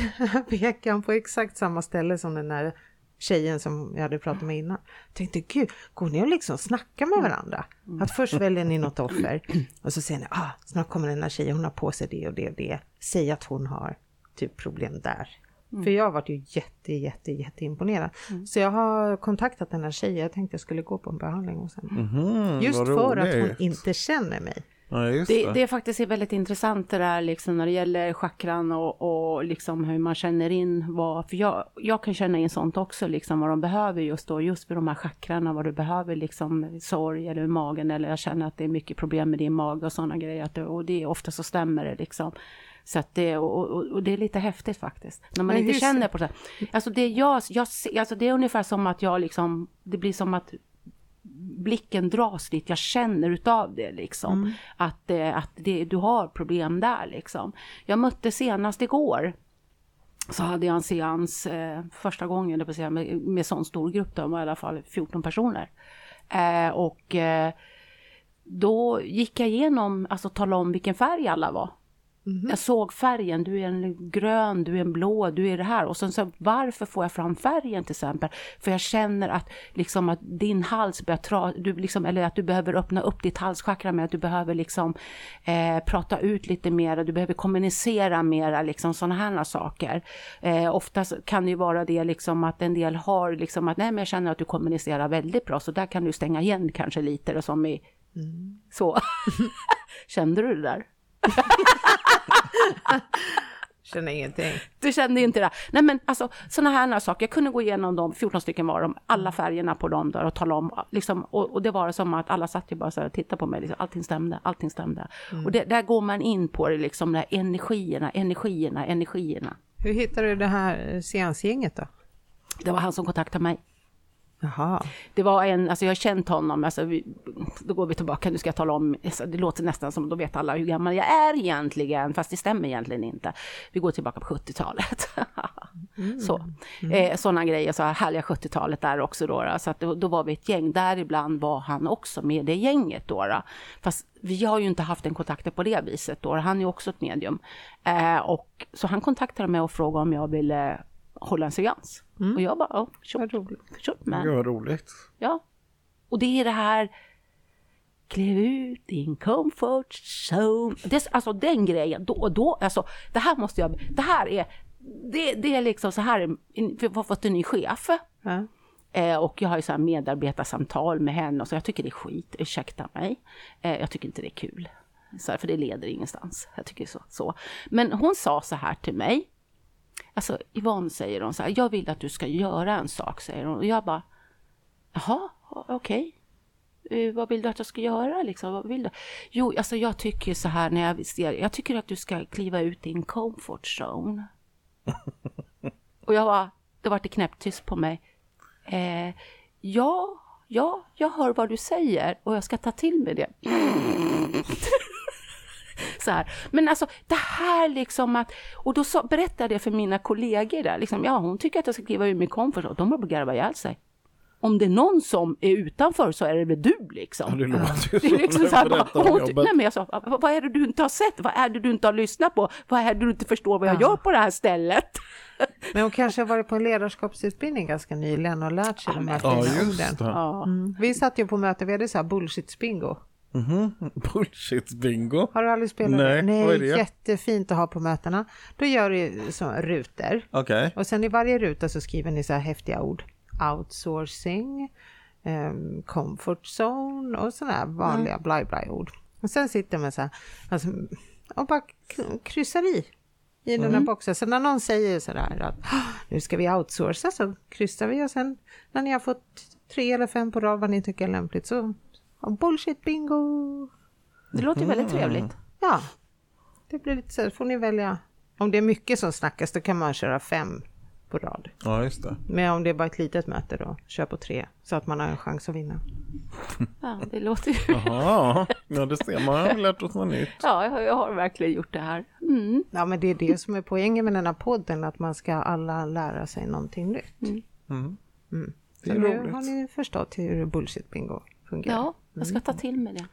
<laughs> pekade han på exakt samma ställe som den där tjejen som jag hade pratat med innan. Jag tänkte, gud, går ni och liksom snackar med varandra? Att först väljer ni något offer och så säger ni, ah, snart kommer den här tjejen, hon har på sig det och det och det. Säg att hon har typ problem där. Mm. För jag varit ju jätte, jätte, jätteimponerad. Mm. Så jag har kontaktat den här tjejen, jag tänkte jag skulle gå på en behandling hos henne. Mm, Just för att hon inte känner mig. Ja, det. Det, det. är faktiskt väldigt intressant det där liksom när det gäller chakran och, och liksom hur man känner in vad, för jag, jag kan känna in sånt också liksom vad de behöver just då, just för de här chakrarna, vad du behöver liksom sorg eller magen eller jag känner att det är mycket problem med din mage och sådana grejer och det är ofta så stämmer det liksom. Så att det, och, och, och, det är lite häftigt faktiskt. När man inte känner på det. Alltså det jag, jag alltså det är ungefär som att jag liksom, det blir som att blicken dras dit, jag känner utav det liksom. Mm. Att, eh, att det, du har problem där liksom. Jag mötte senast igår så hade jag en seans eh, första gången det säga, med, med sån stor grupp, de var i alla fall 14 personer. Eh, och eh, då gick jag igenom, alltså tala om vilken färg alla var. Mm. Jag såg färgen, du är en grön, du är en blå, du är det här. Och sen så varför får jag fram färgen till exempel? För jag känner att, liksom, att din hals börjar tra, du liksom, eller att du behöver öppna upp ditt halschakra med att du behöver liksom eh, prata ut lite mer, du behöver kommunicera mera, liksom sådana här saker. Eh, oftast kan det ju vara det liksom att en del har liksom att nej men jag känner att du kommunicerar väldigt bra så där kan du stänga igen kanske lite och som i mm. så. <laughs> Kände du det där? <laughs> <laughs> Känner ingenting. Du kände inte det? Nej men alltså sådana här saker, jag kunde gå igenom de 14 stycken var de, alla färgerna på dem där och tala om, liksom, och, och det var som att alla satt ju bara så här och tittade på mig, liksom, allting stämde, allting stämde. Mm. Och det, där går man in på det, liksom, de här energierna, energierna, energierna. Hur hittade du det här seansgänget då? Det var han som kontaktade mig. Jaha. Det var en, alltså jag har känt honom, alltså vi, då går vi tillbaka, nu ska jag tala om, alltså det låter nästan som, då vet alla hur gammal jag är egentligen, fast det stämmer egentligen inte. Vi går tillbaka på 70-talet. mm. Så, mm. Eh, sådana grejer, så här härliga 70-talet där också då, då. så att då, då, var vi ett gäng, däribland var han också med det gänget då. då. Fast vi har ju inte haft en kontakt på det viset då, han är också ett medium. Eh, och, så han kontaktade mig och frågade om jag ville hålla en seans. Mm. Och jag bara, ja, kört, kört med. Det var roligt. Ja. Och det är det här, kliv ut din comfort zone. Det, alltså den grejen, då, då, alltså det här måste jag, det här är, det, det är liksom så här, för jag har fått en ny chef. Mm. Eh, och jag har ju så här medarbetarsamtal med henne och så jag tycker det är skit, ursäkta mig. Eh, jag tycker inte det är kul. Så här, för det leder ingenstans. Jag tycker så, så. Men hon sa så här till mig. Alltså Yvonne säger hon så här, jag vill att du ska göra en sak, säger hon. Och jag bara, jaha, okej. Okay. Uh, vad vill du att jag ska göra liksom? Vad vill du? Jo, alltså jag tycker så här när jag ser, jag tycker att du ska kliva ut i din comfort zone. och jag var, det var det knäpptyst på mig. Eh, ja, ja, jag hör vad du säger och jag ska ta till mig det. <laughs> Så här. Men alltså det här liksom att, och då så, berättade jag för mina kollegor där, liksom, ja hon tycker att jag ska kliva ur min komfort och de har garvat ihjäl sig. Om det är någon som är utanför så är det väl du liksom. Ja, det låter ju <laughs> liksom så. Här, hon, nej, men jag sa, vad är det du inte har sett? Vad är det du inte har lyssnat på? Vad är det du inte förstår vad jag ja. gör på det här stället? <laughs> Men hon kanske har varit på en ledarskapsutbildning ganska nyligen och lärt sig ja, de här fina orden. Ja. Mm. Vi satt ju på möte, vi hade så här bullshit-bingo. <laughs> Mm -hmm. Bullshit bingo. Har du aldrig spelat Nej, det? Nej, det? jättefint att ha på mötena. Då gör du så rutor. Okay. Och sen i varje ruta så skriver ni så här häftiga ord. Outsourcing, um, comfort zone och sådana här vanliga mm. blaj ord. Och sen sitter man så här alltså, och bara kryssar i i mm. den här mm. boxen. Så när någon säger så där att nu ska vi outsourca så kryssar vi och sen när ni har fått tre eller fem på rad vad ni tycker är lämpligt så bullshit bingo. Det låter väldigt trevligt. Ja, det blir lite så, får ni välja. Om det är mycket som snackas då kan man köra fem på rad. Ja, just det. Men om det är bara ett litet möte då, kör på tre så att man har en chans att vinna. Ja, det låter ju... Jaha, ja det ser man, jag har lärt oss något nytt. Ja, jag har verkligen gjort det här. Mm. Ja, men det är det som är poängen med den här podden, att man ska alla lära sig någonting nytt. Mm. Mm. Mm. Så nu har ni förstått hur bullshit bingo fungerar. Ja, jag ska ta till mig det.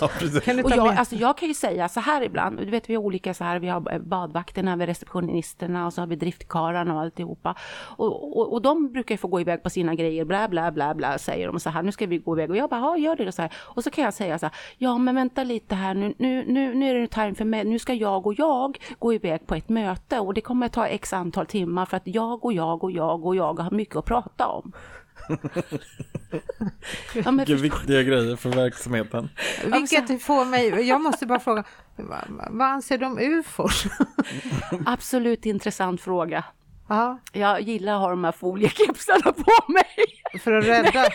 Ja, kan och jag, alltså jag kan ju säga så här ibland, du vet vi har olika så här, vi har badvakterna, vi har receptionisterna och så har vi driftkarlarna och alltihopa. Och, och, och de brukar ju få gå iväg på sina grejer, bla bla bla bla säger de så här, nu ska vi gå iväg och jag bara, ja gör det så här. Och så kan jag säga så här, ja men vänta lite här nu, nu, nu, nu är det time för mig, nu ska jag och jag gå iväg på ett möte och det kommer att ta x antal timmar för att jag och jag och jag och jag har mycket att prata om ja, Vilka viktiga grejer för verksamheten. Vilket får mig, jag måste bara fråga, vad, anser om ufos? <laughs> Absolut intressant fråga. Ja. Jag gillar att ha de här foliekepsarna på mig. För att rädda,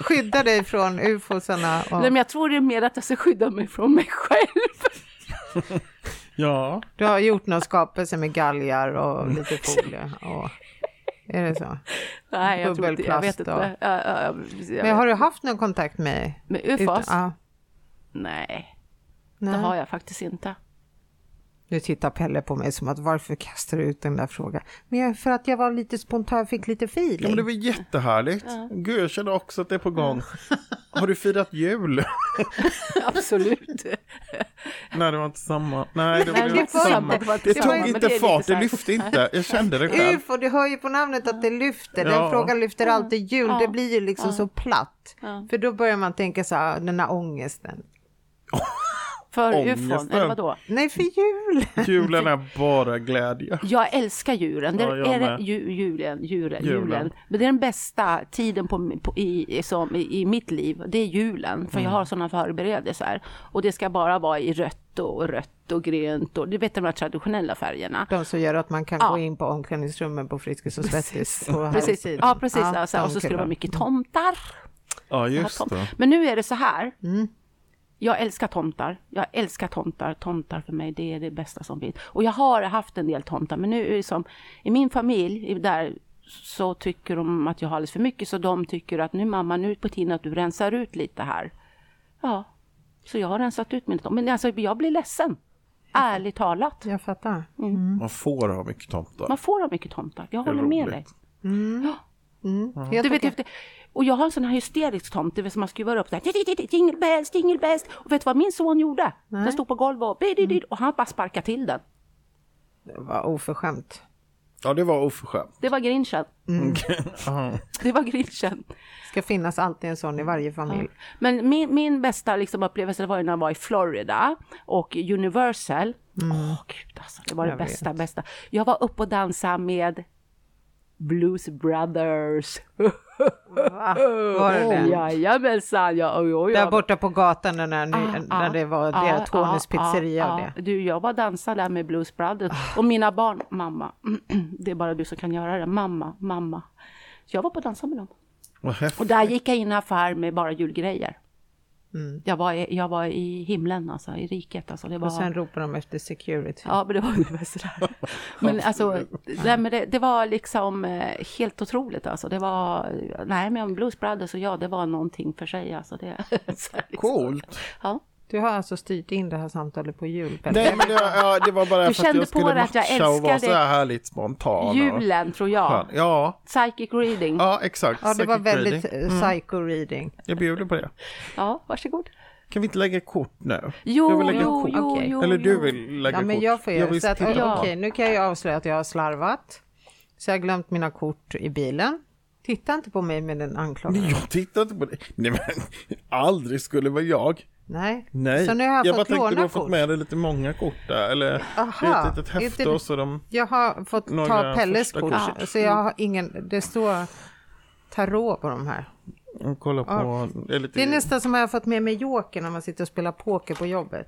skydda dig från ufosarna? Och... Nej, men jag tror det är mer att jag ska skydda mig från mig själv. ja. Du har gjort någon skapelse med galgar och lite folie. Och... Är det så? <laughs> Nej, jag, tror inte, jag vet inte. Ja, ja, ja, Men har du haft någon kontakt med? Med UFOs? Ja. Nej, Nej, det har jag faktiskt inte. Nu tittar Pelle på mig som att varför kastar du ut den där frågan? Men för att jag var lite spontan, fick lite feeling. Ja, men det var jättehärligt. Ja. Gud, jag känner också att det är på gång. Har du firat jul? <laughs> Absolut. Nej, det var inte samma. Nej, det var, Nej, det inte samma. det tog inte det fart, det lyfte inte. Jag kände det själv. UFO, du hör ju på namnet att det lyfter. Den Ja. frågan lyfter alltid jul. Ja. Det blir ju liksom så platt. Ja. För då börjar man tänka så här, den här ångesten. <laughs> För Ångesten. ufon, eller vadå? Nej, för jul! Julen är <laughs> bara glädje. Jag älskar djuren. Det Ja, jag är det, ju, julen, julen, Julen. julen. Men det är den bästa tiden på, på, i, som, i, i mitt liv. Det är julen. För jag Mm. har sådana förberedelser. Och det ska bara vara i rött och rött och grönt. Och du vet de här traditionella färgerna. De som gör att man kan Ja. gå in på omklädningsrummen på Friskis och Svettis Precis. Ja, precis. alltså, de och så ska det vara mycket tomtar. Ja, Jag just det. Men nu är det så här. Mm. Jag älskar tomtar. Jag älskar tomtar. Tomtar för mig, det är det bästa som finns. Och jag har haft en del tomtar, men nu är det som i min familj, där så tycker de att jag har alldeles för mycket, så de tycker att nu mamma, nu är det på tiden att du rensar ut lite här. Ja, så jag har rensat ut mina tomtar. Men alltså, jag blir ledsen. Ärligt talat. Jag fattar. Man får ha mycket tomtar. Man får ha mycket tomtar. Jag håller med dig. roligt. Jag Du vet, efter, och jag har en sån här hysterisk tomt, det vill säga man skruvar upp så här, jingle bells, jingle bells. Och vet du vad min son gjorde? Den stod på golvet och, Mm. och han bara sparkade till den. Det var oförskämt. Ja, det var oförskämt. Det var grinchen. <laughs> Ja. Det var grinchen. ska finnas alltid en sån i varje familj. Men min, min bästa liksom upplevelse var när jag var i Florida och Universal. Åh gud alltså, det var det Mm. Jag bästa, bästa. Jag var uppe och dansade med Blues Brothers. Va? Var det det? Jajamensan, ja, oj, oj, Där borta på gatan när, när, när det var ja, det, Tonys ja, pizzeria ja, och det. Du, jag var dansade där med Blues Brothers och mina barn, mamma, <clears throat> det är bara du som kan göra det, mamma, mamma. Så jag var på dansa med dem. Och där gick jag in i en affär med bara julgrejer. Mm. Jag, var, jag var i himlen alltså, i riket alltså. Det var, Och sen ropar de efter security. Ja, men det var ungefär sådär. <laughs> Men alltså, nej, men det, det var liksom eh, helt otroligt alltså. Det var, nej men Blues Brothers och jag, det var någonting för sig alltså. Det, <laughs> så liksom. Coolt. Ja. Du har alltså styrt in det här samtalet på jul. Nej, men det, ja, det var bara Du för att jag på skulle det att jag matcha och vara så här härligt spontan. Julen tror jag. Ja, Psychic reading. ja, exakt. Ja, det var väldigt reading. eh, psycho reading. Jag bjuder på det. Ja, varsågod. Kan vi inte lägga kort nu? Jo, jag vill lägga jo, kort. jo, jo, Eller du vill lägga Ja, men kort? jag får göra vill så att, titta okej, på. Ja. nu kan jag ju avslöja att jag har slarvat. Så jag har glömt mina kort i bilen. Titta inte på mig med den anklagan. Nej, jag tittar inte på det. Nej, men aldrig skulle vara jag. Nej. Nej, Så nu har jag, jag bara fått tänkte du har fått med dig lite många kort där. Eller Aha, ett litet häfte inte- och så de... Jag har fått ta Pelles kort. kort. Så jag har ingen, det står tarot på de här. och kolla på... Det är, lite, Det är nästan som att jag har fått med mig joker när man sitter och spelar poker på jobbet.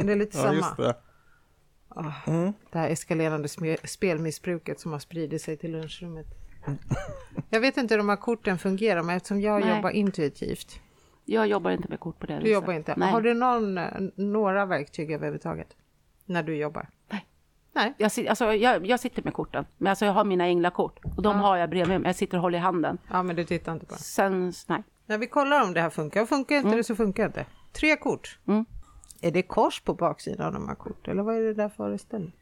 Det är lite <laughs> Ja, samma. just det. Det här eskalerande spelmissbruket som har spridit sig till lunchrummet. Jag vet inte hur de här korten fungerar, men eftersom jag Nej. jobbar intuitivt. Jag jobbar inte med kort på det Du viset. jobbar inte. Nej. Har du någon, några verktyg överhuvudtaget? När du jobbar? Nej. Nej. Jag, sit- alltså, jag, jag sitter med korten, men alltså, jag har mina änglakort och de har jag bredvid mig. Jag sitter och håller i handen. Ja, men du tittar inte på det. Sen, nej. När vi kollar om det här funkar. Funkar inte det så funkar inte. Tre kort. Mm. Är det kors på baksidan av de här kort? Eller vad är det där föreställning?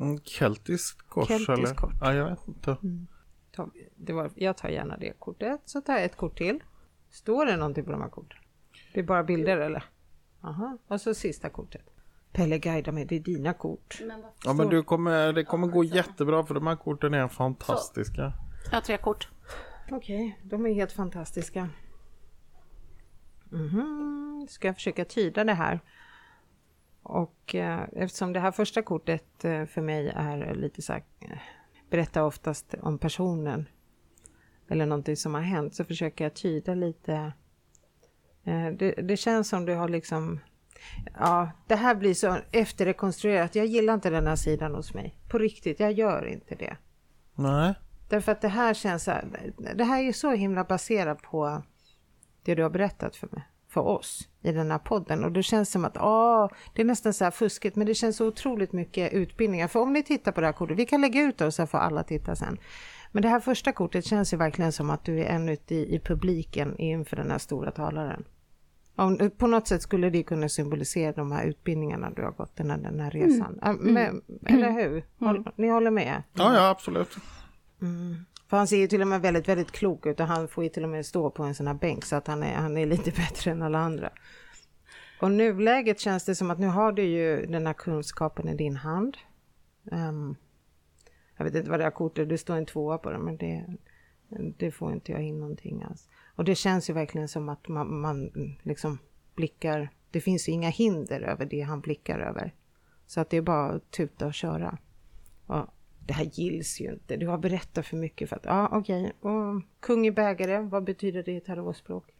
Mm, Keltiskt kors Keltiskt eller? kort. Ja, jag vet inte. Ta- Det var, jag tar gärna det kortet. Så tar jag ett kort till. Står det någonting på de här korten? Det är bara bilder eller? Aha. Och så sista kortet. Pelle guida mig, det är dina kort. Ja, men du kommer, det kommer gå jättebra för de här korten är fantastiska. Jag har tre kort. Okej, de är helt fantastiska. Mhm, Ska jag försöka tyda det här. Och eh, eftersom det här första kortet eh, för mig är lite så här, eh, berättar oftast om personen eller någonting som har hänt så försöker jag tyda lite. Eh, det, det känns som du har liksom, ja, det här blir så efterrekonstruerat. Jag gillar inte den här sidan hos mig. På riktigt, jag gör inte det. Nej. Därför att det här känns så här, det här är så himla baserat på det du har berättat för mig, för oss i den här podden. Och det känns som att, åh, det är nästan så här fuskigt, men det känns så otroligt mycket utbildningar. För om ni tittar på det här kortet, vi kan lägga ut det så får alla titta sen. Men det här första kortet känns ju verkligen som att du är en ute i, i publiken inför den här stora talaren. Om, på något sätt skulle det kunna symbolisera de här utbildningarna du har gått, den här, den här resan. Ja, Men, eller hur? Håll, Ni håller med? Ja, ja, absolut. För han ser ju till och med väldigt, väldigt klok ut och han får ju till och med stå på en sån här bänk så att han är, han är lite <laughs> bättre än alla andra. Och nuläget känns det som att nu har du ju den här kunskapen i din hand. Um, jag vet inte vad det här kortet, det står en tvåa på det, men det, det får inte jag in någonting alls. Och det känns ju verkligen som att man, man liksom blickar, det finns ju inga hinder över det han blickar över. Så att det är bara att tuta och köra. Och det här gills ju inte, du har berättat för mycket för att, ja okej, okay. och kung i bägare, vad betyder det i tarotspråk?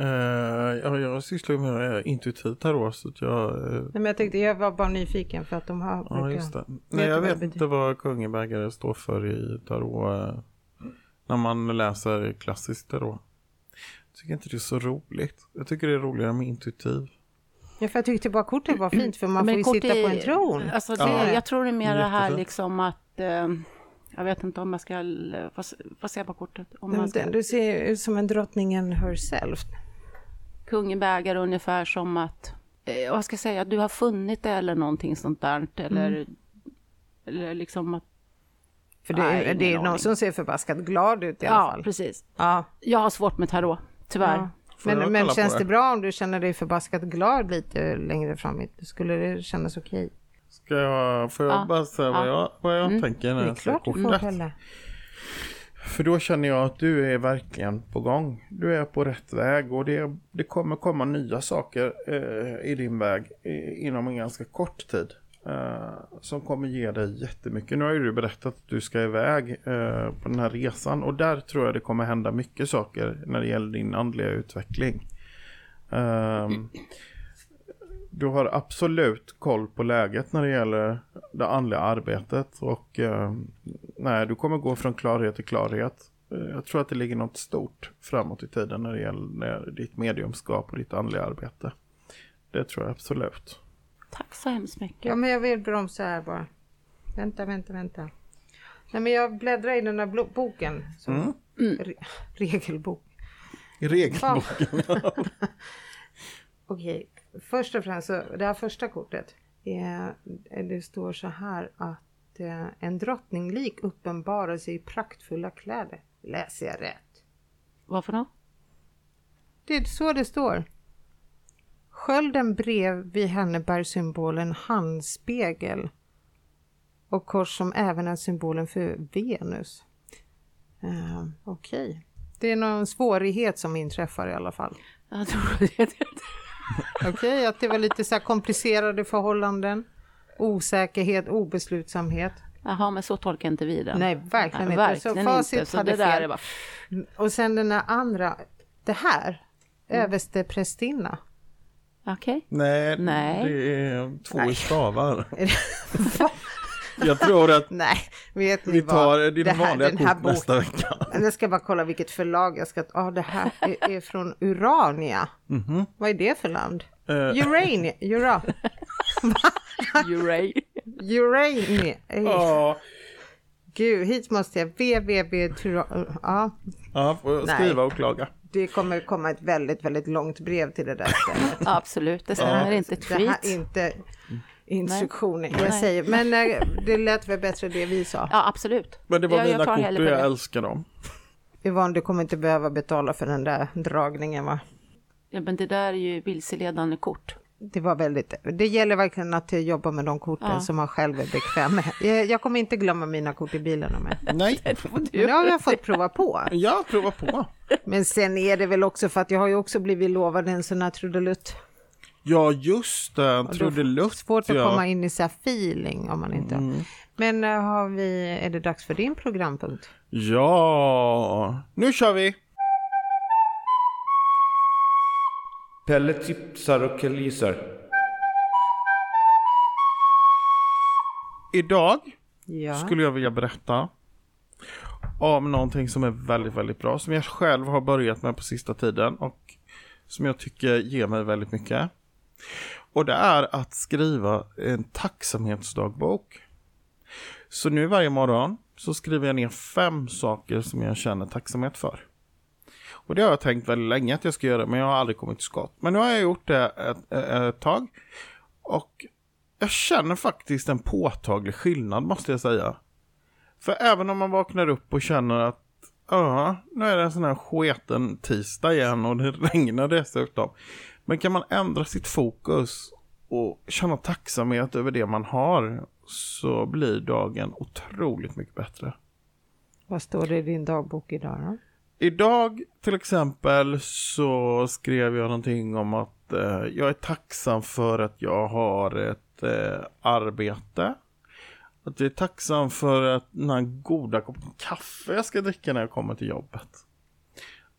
Uh, ja, jag sysslar med intuitivt tarot så att jag... Uh... Nej, men jag tänkte, jag var bara nyfiken för att de har... Ja, just det. Nej, jag vet inte vad kungabägare står för i tarot. Uh, när man läser klassiskt tarot. Jag tycker inte det är så roligt. Jag tycker det är roligare med intuitiv. Ja, för jag tyckte bara kortet var fint för man men får ju sitta på en tron. Alltså det, ja. Jag tror det är mer det här liksom att... jag vet inte om jag ska... Vad, vad ser jag på kortet? Om man ska... Du ser ut som en drottningen herself kungen bägare ungefär som att, eh, vad ska jag säga, du har funnit det eller någonting sånt där. Eller, mm. eller liksom att för det, Nej, det är någon som ser förbaskat glad ut i alla ja, fall. Precis. Ja, Jag har svårt med tarot, tyvärr. Ja. Men, men känns det? det bra om du känner dig förbaskat glad lite längre fram? Skulle det kännas okej? Okay? Ska jag, får jag ja. bara säga vad jag, vad jag mm. tänker när jag ser kortet? För då känner jag att du är verkligen på gång. Du är på rätt väg och det, det kommer komma nya saker eh, i din väg i, inom en ganska kort tid. Eh, som kommer ge dig jättemycket. Nu har ju du berättat att du ska iväg eh, på den här resan och där tror jag det kommer hända mycket saker när det gäller din andliga utveckling. Um, du har absolut koll på läget när det gäller det andliga arbetet och eh, nej, du kommer gå från klarhet till klarhet. Eh, jag tror att det ligger något stort framåt i tiden när det gäller ditt mediumskap och ditt andliga arbete. Det tror jag absolut. Tack så hemskt mycket. Ja, men jag vill bromsa här bara. Vänta, vänta, vänta. Nej, men jag bläddrar i den där boken. Så, mm. Re <laughs> regelbok. Regelboken. <laughs> Okej, först och främst, så det här första kortet, det står så här att eh, en drottninglik uppenbarar sig i praktfulla kläder. Läser jag rätt? Varför då? Det är så det står. Skölden bredvid henne bär symbolen handspegel och kors som även är symbolen för Venus. Uh, Okej. Okay. Det är någon svårighet som inträffar i alla fall. Jag tror det. Okej, okay, att det var lite så komplicerade förhållanden, osäkerhet, obeslutsamhet. Jaha, men så tolkar inte vi det. Nej, verkligen inte. Verkligen så facit inte. Så hade det där fel. Bara... Och sen den här andra, det här, mm. överste prästinna. Okej. Okay. Nej, Nej, det är två Nej. stavar. <laughs> Jag tror att <laughs> Nej, vet vi tar din här, vanliga kort bok, nästa vecka. Jag ska bara kolla vilket förlag jag ska ta. Ah, det här är, är från Urania. Mm -hmm. Vad är det för land? Uh. Urania. Ura. Urania. Urania. Oh. Gud, hit måste jag. www. Ja. Ja, skriva och klaga. Det kommer komma ett väldigt, väldigt långt brev till det där stället. Absolut, det stämmer ja. inte ett skit. Det här inte instruktioner. Jag säger, men eh, det lät väl bättre det vi sa? Ja, absolut. Men det var jag, mina jag kort och jag älskar dem. Yvonne, du kommer inte behöva betala för den där dragningen va? Ja, men det där är ju vilseledande kort. Det var väldigt, det gäller verkligen att jobba med de korten ja. som man själv är bekväm med. Jag, jag, kommer inte glömma mina kort i bilen med. Nej. <laughs> Nu har jag fått prova på. Ja, prova på. Men sen är det väl också för att jag har ju också blivit lovad en sån här trudelutt. Ja, just det. Trudelutt. Svårt att ja. komma in i så här feeling om man inte... Mm. Men uh, har vi, är det dags för din programpunkt? Ja, nu kör vi! Pelle tipsar och killgissar. Idag ja. skulle jag vilja berätta om någonting som är väldigt, väldigt bra. Som jag själv har börjat med på sista tiden och som jag tycker ger mig väldigt mycket. Och det är att skriva en tacksamhetsdagbok. Så nu varje morgon så skriver jag ner fem saker som jag känner tacksamhet för. Och det har jag tänkt väldigt länge att jag ska göra men jag har aldrig kommit till skott. Men nu har jag gjort det ett, ett tag. Och jag känner faktiskt en påtaglig skillnad måste jag säga. För även om man vaknar upp och känner att Ja, nu är det en sån här sketen tisdag igen och det <laughs> regnar dessutom. Men kan man ändra sitt fokus och känna tacksamhet över det man har så blir dagen otroligt mycket bättre. Vad står det i din dagbok idag då? Idag till exempel så skrev jag någonting om att eh, jag är tacksam för att jag har ett eh, arbete. Att jag är tacksam för att den här goda koppen kaffe jag ska dricka när jag kommer till jobbet.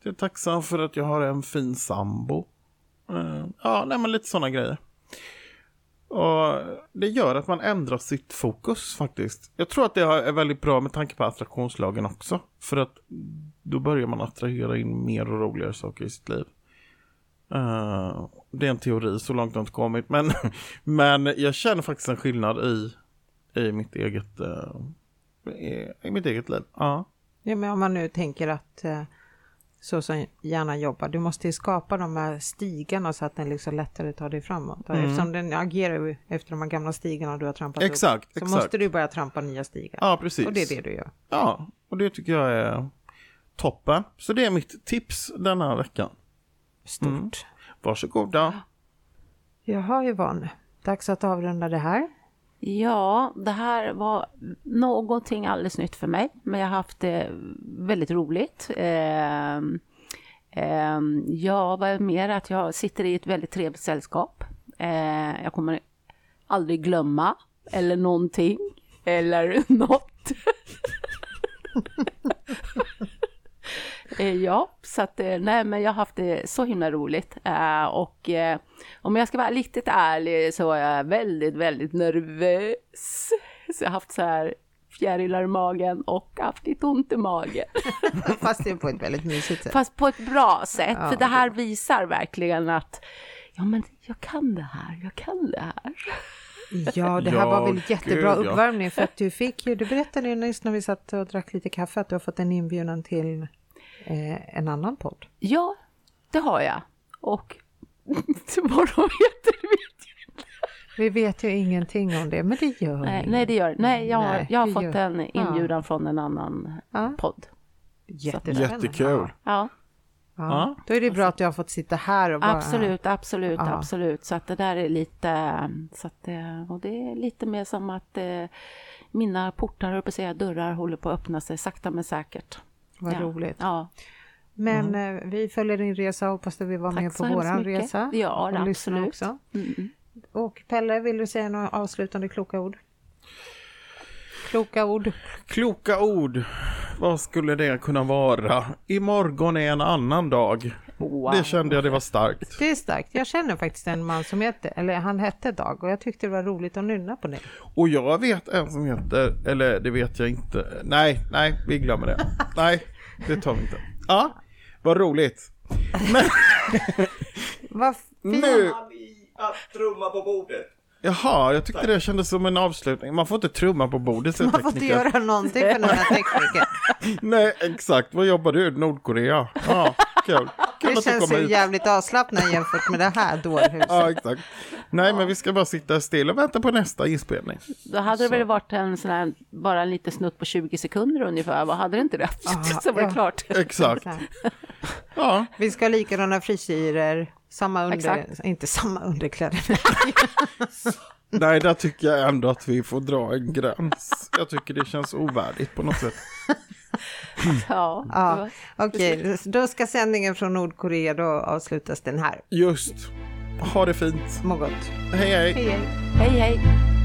Jag är tacksam för att jag har en fin sambo. Eh, ja, nej, men lite sådana grejer. Och det gör att man ändrar sitt fokus faktiskt. Jag tror att det är väldigt bra med tanke på attraktionslagen också. För att då börjar man attrahera in mer och roligare saker i sitt liv. Uh, det är en teori, så långt har inte kommit. Men, <laughs> men jag känner faktiskt en skillnad i, i, mitt, eget, uh, i, i, mitt eget liv. Uh. Ja, men om man nu tänker att uh, så som hjärnan jobbar. Du måste skapa de här stigarna så att den liksom lättare tar dig framåt. Mm. Eftersom den agerar efter de här gamla stigarna du har trampat exakt, upp. Så exakt. måste du börja trampa nya stigar. Ja, precis. Och det är det du gör. Ja, och det tycker jag är toppen. Så det är mitt tips den här veckan. Stort. Mm. Varsågoda. Jaha Yvonne, dags att avrunda det här. Ja, det här var någonting alldeles nytt för mig, men jag har haft det väldigt roligt. Eh, eh, ja, vad är mer? Att jag sitter i ett väldigt trevligt sällskap. Eh, jag kommer aldrig glömma, eller någonting, eller <laughs> något. <laughs> Eh, ja, så att eh, nej, men jag har haft det så himla roligt. Uh, och om jag ska vara riktigt ärlig så är jag väldigt, väldigt nervös. Så jag har haft så här fjärilar i magen och haft lite ont i magen. <laughs> Fast det är på ett väldigt mysigt sätt. Fast på ett bra sätt, ja, för det här visar verkligen att ja, men jag kan det här, jag kan det här. Ja, det här ja, var väl jättebra gud, uppvärmning ja. för att du fick ju, du berättade ju nyss när vi satt och drack lite kaffe att du har fått en inbjudan till eh, en annan podd. Ja, det har jag. Och vad de heter vet jag inte. Vi vet ju ingenting om det, men det gör Nej, nej det gör Nej, jag, nej, jag har fått gör. en inbjudan ja. från en annan ja. podd. Jättekul. Ja. Ja. Då är det bra att du har fått sitta här och bara... Absolut, absolut, ja. absolut. Så att det där är lite... Så att, och det är lite mer som att eh, mina portar, på säga dörrar, håller på att öppna sig sakta men säkert. Vad ja. roligt. Ja. Men mm. eh, vi följer din resa och hoppas att vi var Tack med på våran resa. Ja, och absolut. Också. Mm. Och Pelle, vill du säga några avslutande kloka ord? Kloka ord. Kloka ord. Vad skulle det kunna vara? Imorgon är en annan dag. Wow. Det kände jag det var starkt. Det är starkt. Jag känner faktiskt en man som heter, eller han hette Dag och jag tyckte det var roligt att nynna på det. Och jag vet en som heter, eller det vet jag inte. Nej, nej, vi glömmer det. nej, det tar vi inte. Ja, vad roligt. <laughs> Men... vad fint. Nu. Att trumma på bordet. Jaha, jag tyckte det kändes som en avslutning. Man får inte trumma på bordet. Man får inte göra någonting för den här tekniken. <laughs> Nej, exakt. Vad jobbar du? Nordkorea? Ja, kul. kul det känns ju jävligt avslappnat jämfört med det här dårhuset. <laughs> Ja, exakt. Nej, men vi ska bara sitta still och vänta på nästa inspelning. Då hade det väl varit en sån här, bara en liten snutt på 20 sekunder ungefär, vad hade det inte det? <laughs> Så var det klart. Exakt. Ja. Vi ska ha likadana frisyrer. Samma under, Exakt. inte samma underkläder. <laughs> Nej, där tycker jag ändå att vi får dra en gräns. Jag tycker det känns ovärdigt på något sätt. <laughs> ja, ja okej, okay. då ska sändningen från Nordkorea då avslutas den här. Just. Ha det fint. Må gott. Hej, hej. Hej, hej. hej, hej.